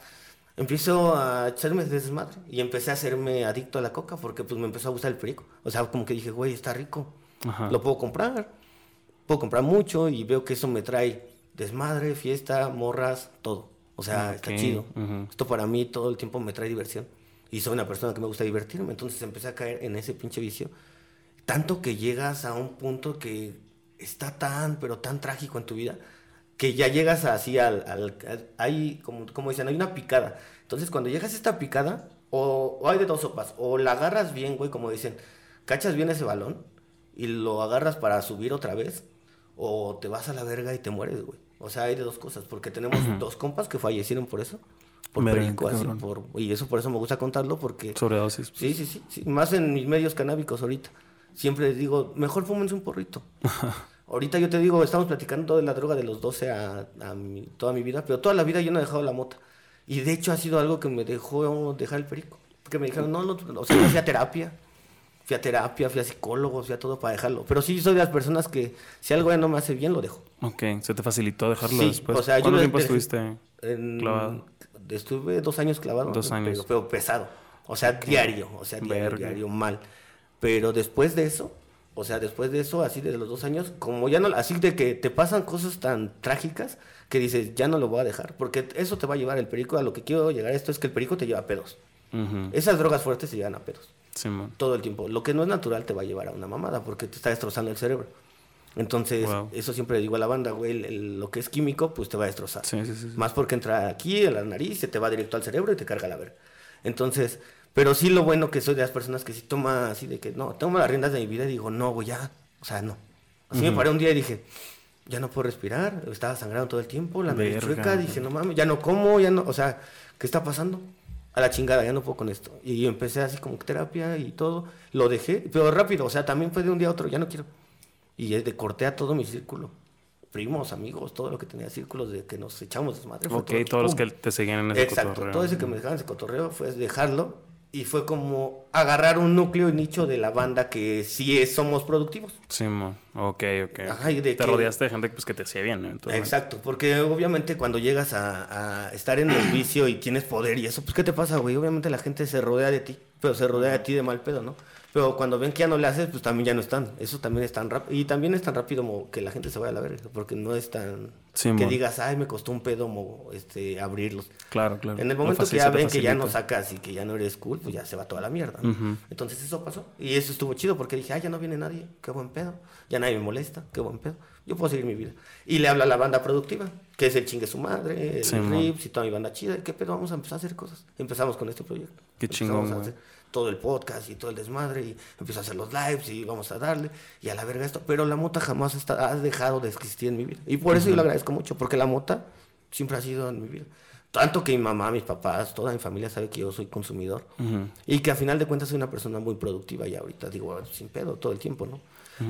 empiezo a echarme de desmadre y empecé a hacerme adicto a la coca porque pues me empezó a gustar el perico. O sea, como que dije, güey, está rico, Ajá. lo puedo comprar, puedo comprar mucho y veo que eso me trae desmadre, fiesta, morras, todo. O sea, está chido. Esto para mí todo el tiempo me trae diversión. Y soy una persona que me gusta divertirme. Entonces empecé a caer en ese pinche vicio. Tanto que llegas a un punto que está tan, pero tan trágico en tu vida, que ya llegas así al... al, al- hay, como, como dicen, hay una picada. Entonces cuando llegas a esta picada, o, o hay de dos sopas. O la agarras bien, güey, como dicen, cachas bien ese balón y lo agarras para subir otra vez, o te vas a la verga y te mueres, güey. O sea, hay de dos cosas, porque tenemos dos compas que fallecieron por eso. Por perico, así, por, y eso por eso me gusta contarlo, porque... Sobredosis. Sí, sí, sí, sí, Más en mis medios canábicos ahorita. Siempre les digo, mejor fúmense un porrito. ahorita yo te digo, estamos platicando de la droga de los 12 a, a mi- toda mi vida, pero toda la vida yo no he dejado la mota. Y de hecho ha sido algo que me dejó dejar el perico. que me dijeron, no, no, o sea, yo fui a terapia. Fui a terapia, fui a psicólogo, fui a todo para dejarlo. Pero sí soy de las personas que si algo ya no me hace bien, lo dejo. Ok, ¿se te facilitó dejarlo Sí, después? o sea, yo ¿Cuánto lo tiempo estuviste En- clavado? Estuve dos años clavado. Dos años. Pero, pesado. O sea, diario. O sea, diario, Verga. diario, mal. Pero después de eso, o sea, después de eso, así de los dos años, como ya no, así de que te pasan cosas tan trágicas que dices, ya no lo voy a dejar. Porque eso te va a llevar el perico. A lo que quiero llegar a esto es que el perico te lleva a pedos. Esas drogas fuertes se llevan a pedos. Todo el tiempo. Lo que no es natural te va a llevar a una mamada porque te está destrozando el cerebro. Entonces, Wow. eso siempre le digo a la banda, güey, el- el- lo que es químico, pues te va a destrozar. Sí, sí, sí. sí. Más porque entra aquí, a la nariz, se te va directo al cerebro y te carga la verga. Entonces, pero sí lo bueno que soy de las personas que sí toma así de que, no, tomo las riendas de mi vida y digo, no, güey, ya, o sea, no. Así me paré un día y dije, ya no puedo respirar, estaba sangrando todo el tiempo, la nariz chueca, dije, no mames, ya no como, ya no, o sea, ¿qué está pasando? A la chingada, ya no puedo con esto. Y empecé así como terapia y todo, lo dejé, pero rápido, o sea, también fue de un día a otro, ya no quiero. Y es de corté a todo mi círculo. Primos, amigos, todo lo que tenía círculos de que nos echamos desmadre. Ok, todo, todos los que te seguían en ese Exacto, cotorreo. todo ese que me dejaban ese cotorreo fue dejarlo y fue como agarrar un núcleo y nicho de la banda que sí es- somos productivos. Simón. Ok, ok. Ajá, y de te que- rodeaste de gente pues, que te hacía bien, ¿no? Entonces, Exacto, porque obviamente cuando llegas a, a estar en el vicio y tienes poder y eso, pues ¿qué te pasa, güey? Obviamente la gente se rodea de ti, pero se rodea de ti de mal pedo, ¿no? Pero cuando ven que ya no le haces, pues también ya no están. Eso también es tan rápido. Y también es tan rápido como que la gente se vaya a la verga, porque no es tan... Sí, que digas, ay, me costó un pedo mo- este, abrirlos. Claro, claro. En el momento que ya ven que ya no sacas y que ya no eres cool, pues ya se va toda la mierda. Entonces eso pasó. Y eso estuvo chido porque dije, ah, ya no viene nadie, qué buen pedo. Ya nadie me molesta, qué buen pedo. Yo puedo seguir mi vida. Y le habla a la banda productiva, que es el chingue su madre, el Sí. Rips y toda mi banda chida. ¿Qué pedo? Vamos a empezar a hacer cosas. Empezamos con este proyecto. Qué chingón, a hacer todo el podcast y todo el desmadre y empiezo a hacer los lives y vamos a darle y a la verga esto. Pero la mota jamás está, ha dejado de existir en mi vida. Y por eso yo lo agradezco mucho, porque la mota siempre ha sido en mi vida. Tanto que mi mamá, mis papás, toda mi familia sabe que yo soy consumidor. Y que a final de cuentas soy una persona muy productiva y ahorita digo, sin pedo, todo el tiempo, ¿no?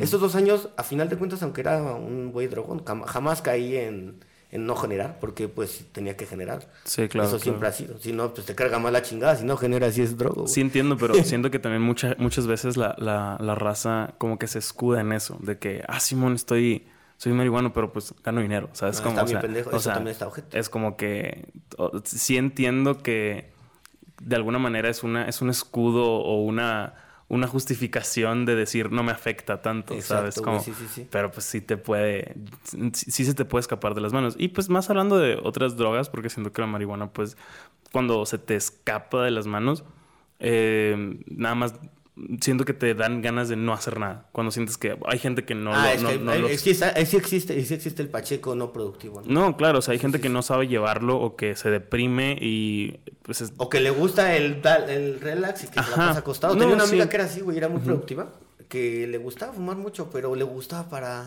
Estos dos años, a final de cuentas, aunque era un güey drogón, cam- jamás caí en, en no generar, porque pues tenía que generar. Sí, claro, Eso claro. siempre ha sido. Si no, pues te carga más la chingada, si no generas, si es drogo. Sí entiendo, pero siento que también mucha- muchas veces la, la, la raza como que se escuda en eso, de que, ah, Simón, estoy, soy marihuano, pero pues gano dinero, ¿sabes? Ah, como, está o bien sea, pendejo, o eso sea, también está ojete. Es como que, o- sí entiendo que de alguna manera es, una, es un escudo o una, una justificación de decir no me afecta tanto, ¿sabes? Como, sí, sí, sí. Pero pues sí te puede, sí, sí se te puede escapar de las manos. Y pues más hablando de otras drogas, porque siento que la marihuana pues cuando se te escapa de las manos, eh, nada más siento que te dan ganas de no hacer nada. Cuando sientes que hay gente que no ah, lo... es no- que, no lo- es que esa- sí existe, sí existe el pacheco no productivo, ¿no? no, claro, o sea, hay gente que no sabe llevarlo o que se deprime y pues es- O que le gusta el, el relax y que se Ajá. la pasa acostado. No, Tenía una amiga que era así, güey, era muy productiva, que le gustaba fumar mucho, pero le gustaba para,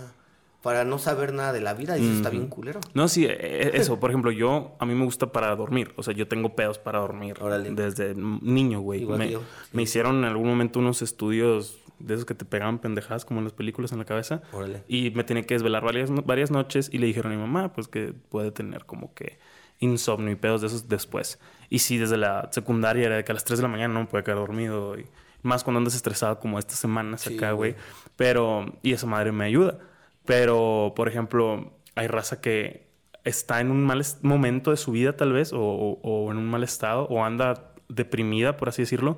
para no saber nada de la vida y eso está bien culero. No, sí, eh, eso. Por ejemplo, yo, a mí me gusta para dormir. O sea, yo tengo pedos para dormir. Órale. Desde niño, güey. Igual Me, que yo. me hicieron en algún momento unos estudios de esos que te pegaban pendejadas, como en las películas en la cabeza. Órale. Y me tenía que desvelar varias, varias noches y le dijeron a mi mamá, pues que puede tener como que insomnio y pedos de esos después. Y sí, desde la secundaria era de que a las 3 de la mañana no me puede quedar dormido. Y más cuando andas estresado como estas semanas Sí, acá, güey. Pero, y esa madre me ayuda. Pero, por ejemplo, hay raza que está en un mal momento de su vida, tal vez, o, o- o en un mal estado, o anda deprimida, por así decirlo,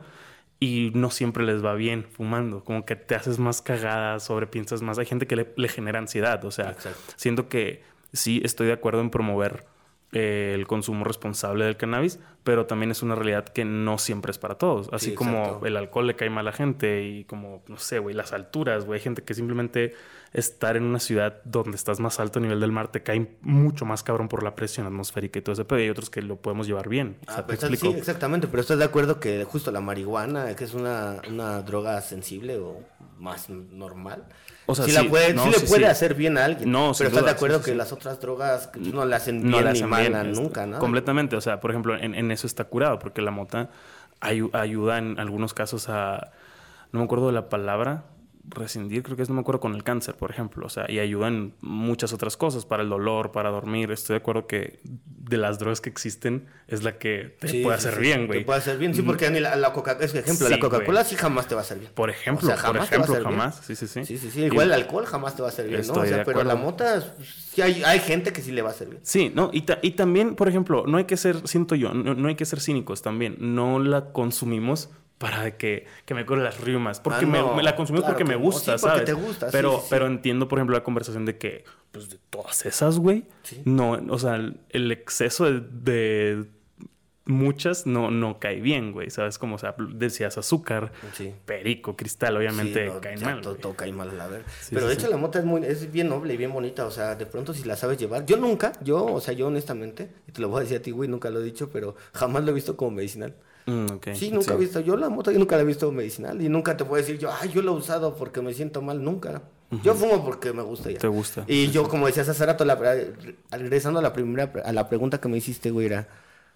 y no siempre les va bien fumando. Como que te haces más cagada, sobrepiensas más. Hay gente que le, le genera ansiedad. O sea, Exacto. siento que sí estoy de acuerdo en promover eh, el consumo responsable del cannabis, pero también es una realidad que no siempre es para todos. Así Sí, como el alcohol le cae mal a la gente y como, no sé, güey, las alturas, güey. Hay gente que simplemente estar en una ciudad donde estás más alto a nivel del mar te cae mucho más cabrón por la presión atmosférica y todo ese pedo. Y hay otros que lo podemos llevar bien. O sea, Ah, pues, sí, exactamente, pero estás de acuerdo que justo la marihuana, que es una, una droga sensible o más normal, O sea, sí, la puede, no, sí le sí, puede hacer bien a alguien. No, pero estás duda, de acuerdo que las otras drogas no le hacen no bien le ni mal bien, nunca, nada. Completamente. O sea, por ejemplo, en, en eso está curado, porque la mota ayu- ayuda en algunos casos a. No me acuerdo de la palabra. Rescindir, creo que es, no me acuerdo, con el cáncer, por ejemplo. O sea, y ayudan muchas otras cosas, para el dolor, para dormir. Estoy de acuerdo que de las drogas que existen es la que te puede hacer bien, güey. Te puede hacer bien, sí, porque la, la Coca-Cola, es ejemplo, la Coca-Cola sí jamás te va a hacer bien. Por ejemplo, jamás por ejemplo, jamás. Sí, sí, sí. Sí, sí, sí. Igual el alcohol jamás te va a hacer bien, ¿no? O sea, pero la mota, sí hay, hay gente que sí le va a hacer bien. Sí, ¿no? Y, y también, por ejemplo, no hay que ser, siento yo, no, no hay que ser cínicos también. No la consumimos para que, que me cure las riumas. Porque ah, me, la consumí porque me gusta, sí, porque te gusta, pero, pero entiendo, por ejemplo, la conversación de que, pues de todas esas, güey, no, o sea, el, exceso de, muchas no, no cae bien, güey, ¿sabes? Como, o sea, decías azúcar, perico, cristal, obviamente cae mal. Todo, cae mal, la verdad. pero de hecho la mota es, muy, es bien noble y bien bonita, o sea, de pronto si la sabes llevar. Yo nunca, yo, o sea, yo honestamente, y te lo voy a decir a ti, güey, nunca lo he dicho, pero jamás lo he visto como medicinal. Mm, sí, nunca he visto. Yo la moto yo nunca la he visto medicinal. Y nunca te puedo decir yo, ay, yo la he usado porque me siento mal. Nunca. Yo fumo porque me gusta ya. Te gusta. Y yo, como decías hace rato, la, regresando a la primera, a la pregunta que me hiciste, güey, era,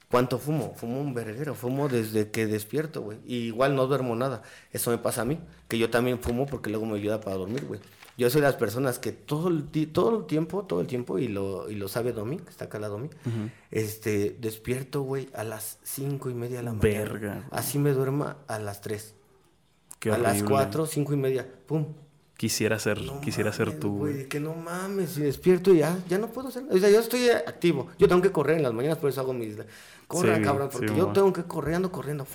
¿cuánto fumo? Fumo un verguero. Fumo desde que despierto, güey. Y igual no duermo nada. Eso me pasa a mí. Que yo también fumo porque luego me ayuda para dormir, güey. Yo soy de las personas que todo el, todo el tiempo, todo el tiempo, y lo, y lo sabe Domi, que está acá la Domi, este, despierto, güey, a las cinco y media de la mañana. Verga. Así me duerma a las tres. Qué a las cuatro, cinco y media, pum. Quisiera ser, quisiera ser tú, güey. Que no mames, si despierto ya, ya no puedo hacer. O sea, yo estoy activo. Yo tengo que correr en las mañanas, por eso hago mis. Corre, cabrón, porque yo tengo que correr, ando corriendo.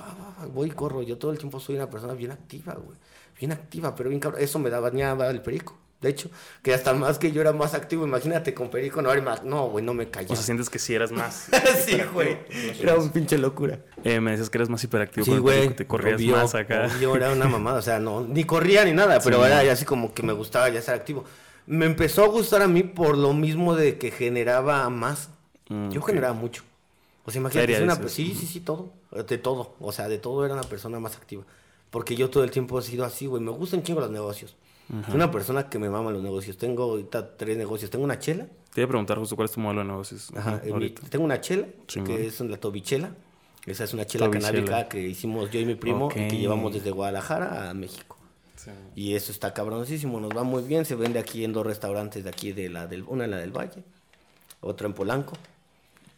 voy y corro. Yo todo el tiempo soy una persona bien activa, güey bien activa, pero bien cabrón. Eso me daba el perico. De hecho, que hasta más que yo era más activo, imagínate con perico, no, más, no, güey, no me callaba. O sea, sientes que sí eras más. sí, güey. Era un pinche locura. Eh, me decías que eras más hiperactivo. Sí, güey. Te corrías más acá. Yo era una mamada, o sea, no, ni corría ni nada, pero era ya así como que me gustaba ya estar activo. Me empezó a gustar a mí por lo mismo de que generaba más. Mm, yo generaba mucho. O sea, imagínate, una, sí, sí, sí, todo. De todo. O sea, de todo era una persona más activa. Porque yo todo el tiempo he sido así, güey. Me gustan chingo los negocios. Soy una persona que me mama los negocios. Tengo ahorita tres negocios. Tengo una chela. Te iba a preguntar justo cuál es tu modelo de negocios. Ajá. tengo una chela, que es la tobichela. Esa es una chela canábica que hicimos yo y mi primo y que llevamos desde Guadalajara a México. Y eso está cabroncísimo, nos va muy bien. Se vende aquí en dos restaurantes de aquí, de la del, una en la del Valle, otra en Polanco.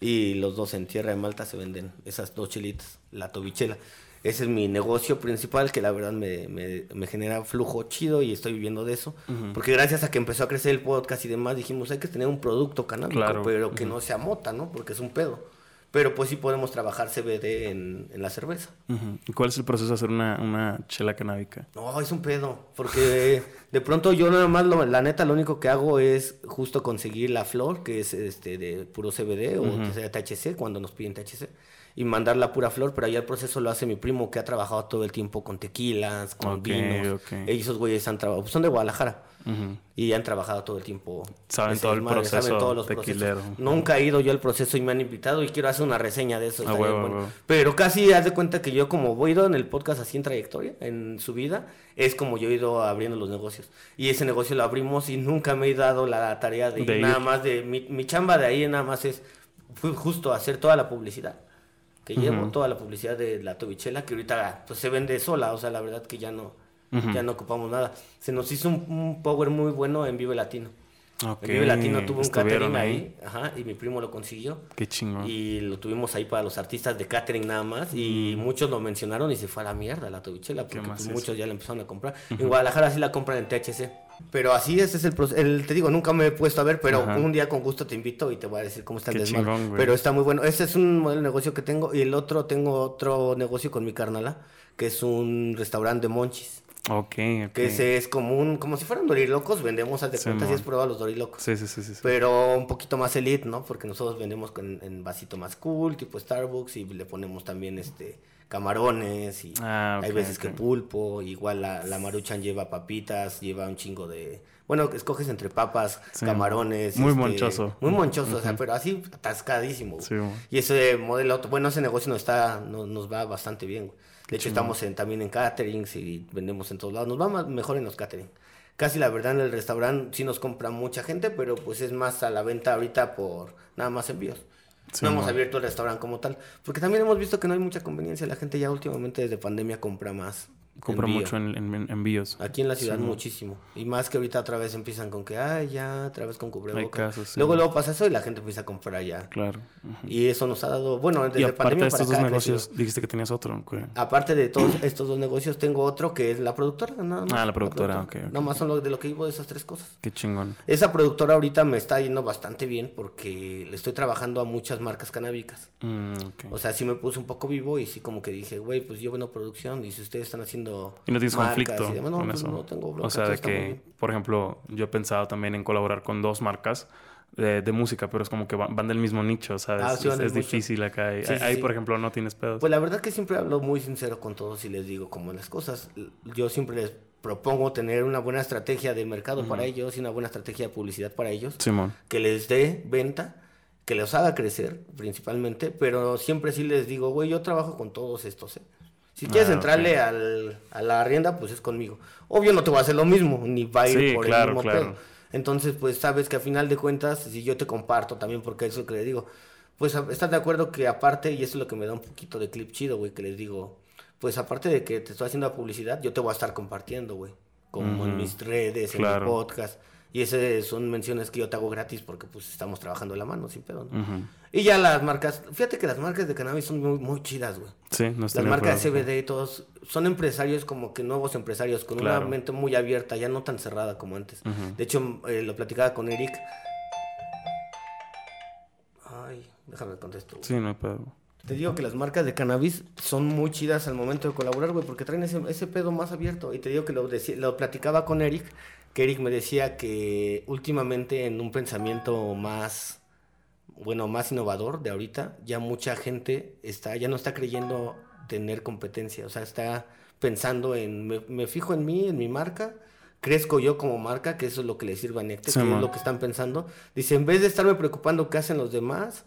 Y los dos en Tierra de Malta se venden esas dos chelitas, la tobichela ese es mi negocio principal, que la verdad me, me, genera flujo chido y estoy viviendo de eso. Porque gracias a que empezó a crecer el podcast y demás, dijimos, hay que tener un producto canábico, pero que no sea mota, ¿no? Porque es un pedo. Pero pues sí podemos trabajar CBD en, en la cerveza. ¿Y cuál es el proceso de hacer una, una, chela canábica? No, es un pedo. Porque de pronto yo nada más, la neta, lo único que hago es justo conseguir la flor, que es este de puro CBD o THC, cuando nos piden THC y mandar la pura flor, pero allá el proceso lo hace mi primo que ha trabajado todo el tiempo con tequilas, con vinos. Ellos esos güeyes han trabajado, son de Guadalajara y han trabajado todo el tiempo. Saben todo el proceso. Saben todos los tequilero. Nunca he ido yo al proceso y me han invitado y quiero hacer una reseña de eso. Ah, pero casi haz de cuenta que yo como voy ido en el podcast así en trayectoria, en su vida, es como yo he ido abriendo los negocios. Y ese negocio lo abrimos y nunca me he dado la tarea de, nada más de mi, mi chamba de ahí nada más es fue justo hacer toda la publicidad que llevo toda la publicidad de la Tobichela, que ahorita pues, se vende sola, o sea, la verdad que ya no, ya no ocupamos nada. Se nos hizo un, power muy bueno en Vive Latino. Okay. Vive Latino tuvo un catering ahí, ajá, y mi primo lo consiguió. Qué chingón. Y lo tuvimos ahí para los artistas de catering nada más, y muchos lo mencionaron y se fue a la mierda la Tobichela, porque pues, muchos ya la empezaron a comprar. En Guadalajara sí la compran en THC. Pero así ese es el proceso. te digo, nunca me he puesto a ver, pero un día con gusto te invito y te voy a decir cómo está el desmadre. Pero está muy bueno. Ese es un modelo de negocio que tengo. Y el otro, tengo otro negocio con mi carnala, que es un restaurante de monchis. Ok, Que ese es como un, como si fueran dorilocos, vendemos, haz de cuenta, si has probado los dorilocos. Sí, sí, sí, sí, Pero un poquito más elite, ¿no? Porque nosotros vendemos con, en vasito más cool, tipo Starbucks, y le ponemos también este camarones y ah, hay veces que pulpo, igual la, la, maruchan lleva papitas, lleva un chingo de... Bueno, escoges entre papas, camarones. Muy este, monchoso. Muy monchoso, o sea, pero así atascadísimo. y ese modelo, bueno, ese negocio nos, está, nos va bastante bien. De hecho, estamos en, también en caterings y vendemos en todos lados. Nos va más, mejor en los catering. Casi la verdad en el restaurante sí nos compra mucha gente, pero pues es más a la venta ahorita por nada más envíos no hemos abierto el restaurante como tal. Porque también hemos visto que no hay mucha conveniencia. La gente ya últimamente desde pandemia compra más Compra Envío. mucho en, en- envíos. Aquí en la ciudad muchísimo. Y más que ahorita otra vez empiezan con que, ay, ya, otra vez con cubrebocas. casos, sí. Luego, luego pasa eso y la gente empieza a comprar ya. Claro. Y eso nos ha dado, bueno, desde Y aparte pandemia de para estos dos crecido. negocios, dijiste que tenías otro. Aparte de todos estos dos negocios, tengo otro que es la productora. Nada más, Ah, la productora, ok, ok. Nada más son lo, de lo que vivo de esas tres cosas. Qué chingón. Esa productora ahorita me está yendo bastante bien porque le estoy trabajando a muchas marcas canábicas. Mm. O sea, sí me puse un poco vivo y sí como que dije, güey, pues yo vendo producción y si ustedes están haciendo Y no tienes conflicto demás, no, con pues eso. no tengo o sea, de que, por ejemplo, yo he pensado también en colaborar con dos marcas de, de música, pero es como que van, van del mismo nicho, ¿sabes? Ah, sí, es es difícil acá. Sí, ahí, sí. por ejemplo, no tienes pedos. Pues la verdad que siempre hablo muy sincero con todos y les digo como las cosas. Yo siempre les propongo tener una buena estrategia de mercado para ellos y una buena estrategia de publicidad para ellos. Simón. que les dé venta, que los haga crecer principalmente, pero siempre sí les digo, güey, yo trabajo con todos estos. ¿eh? Si quieres Ah, entrarle al, a la rienda, pues es conmigo. Obvio no te voy a hacer lo mismo, ni va a ir Sí, por claro, el mismo claro. pedo. Entonces, pues sabes que a final de cuentas, si yo te comparto también, porque eso es lo que le digo, pues estás de acuerdo que aparte, y eso es lo que me da un poquito de clip chido, güey, que les digo, pues aparte de que te estoy haciendo la publicidad, yo te voy a estar compartiendo, güey, como en mis redes, en mi podcast. Y esas son menciones que yo te hago gratis porque pues estamos trabajando de la mano, sin pedo, ¿no? Y ya las marcas, fíjate que las marcas de cannabis son muy, muy chidas, güey. Sí, no Las estoy de marcas acuerdo. CBD y todos son empresarios como que nuevos empresarios, con Claro. una mente muy abierta, ya no tan cerrada como antes. De hecho, eh, lo platicaba con Eric. Ay, déjame contesto. güey. Sí, no pedo. Te digo que las marcas de cannabis son muy chidas al momento de colaborar, güey, porque traen ese, ese pedo más abierto. Y te digo que lo platicaba con Eric, que Eric me decía que últimamente en un pensamiento más, bueno, más innovador de ahorita, ya mucha gente está, ya no está creyendo tener competencia, o sea, está pensando en, me, me fijo en mí, en mi marca, crezco yo como marca, que eso es lo que le sirve a Necte, Sí, que es lo que están pensando. Dice, en vez de estarme preocupando qué hacen los demás,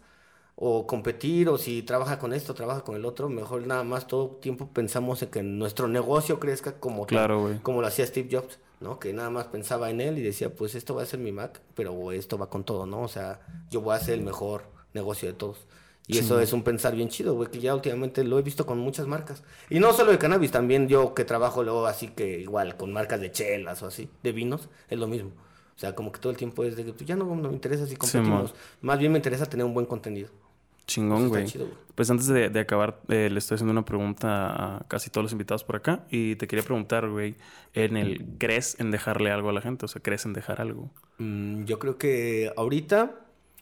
o competir, o si trabaja con esto, trabaja con el otro, mejor nada más todo tiempo pensamos en que nuestro negocio crezca como Claro, como lo hacía Steve Jobs, ¿no? Que nada más pensaba en él y decía, pues esto va a ser mi Mac, pero esto va con todo, ¿no? O sea, yo voy a hacer el mejor negocio de todos. Y eso es un pensar bien chido, güey, que ya últimamente lo he visto con muchas marcas. Y no solo de cannabis, también yo que trabajo luego así que igual con marcas de chelas o así, de vinos, es lo mismo. O sea, como que todo el tiempo es de que pues, ya no, no me interesa si competimos. Más bien me interesa tener un buen contenido. Chingón, güey. Pues antes de, de acabar, eh, le estoy haciendo una pregunta a casi todos los invitados por acá. Y te quería preguntar, güey, en el ¿crees en dejarle algo a la gente? O sea, ¿crees en dejar algo? Mm, yo creo que ahorita,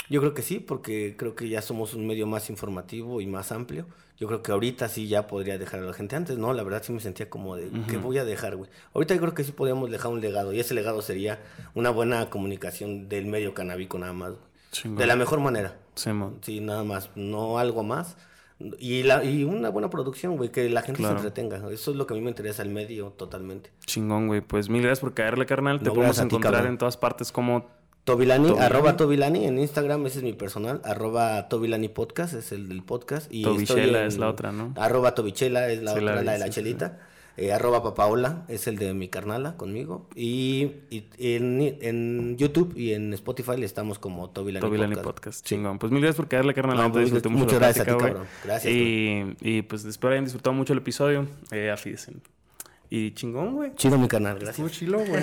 yo creo que sí, porque creo que ya somos un medio más informativo y más amplio. Yo creo que ahorita sí ya podría dejar a la gente. Antes no, la verdad sí me sentía como de, ¿qué voy a dejar, güey? Ahorita yo creo que sí podríamos dejar un legado y ese legado sería una buena comunicación del medio canábico nada más. Chingón. De la mejor manera. Simón. Sí, nada más, no algo más. Y, la, y una buena producción, güey, que la gente Claro. se entretenga. Eso es lo que a mí me interesa, el medio totalmente. Chingón, güey. Pues mil gracias por caerle, carnal. Te podemos ti, encontrar en todas partes como... Tobilani, Tobilani. arroba Tobilani en Instagram, ese es mi personal, arroba Tobilani Podcast, es el del podcast. Y Tobichela en- es la otra, ¿no? Arroba Tobichela es la Sí, otra, la de la sí, sí. Eh, arroba Papaola es el de mi carnala conmigo. Y, y en, en YouTube y en Spotify le estamos como Tobilani, Tobilani Podcast. Podcast. Chingón. Pues mil gracias por caerle, carnal. No, La neta, pues, mucho muchas gracias a ti, cabrón. Gracias, Y, y pues espero hayan disfrutado mucho el episodio. Eh, afídense. Y chingón, güey. Chido mi canal, gracias. Estuvo chilo, güey.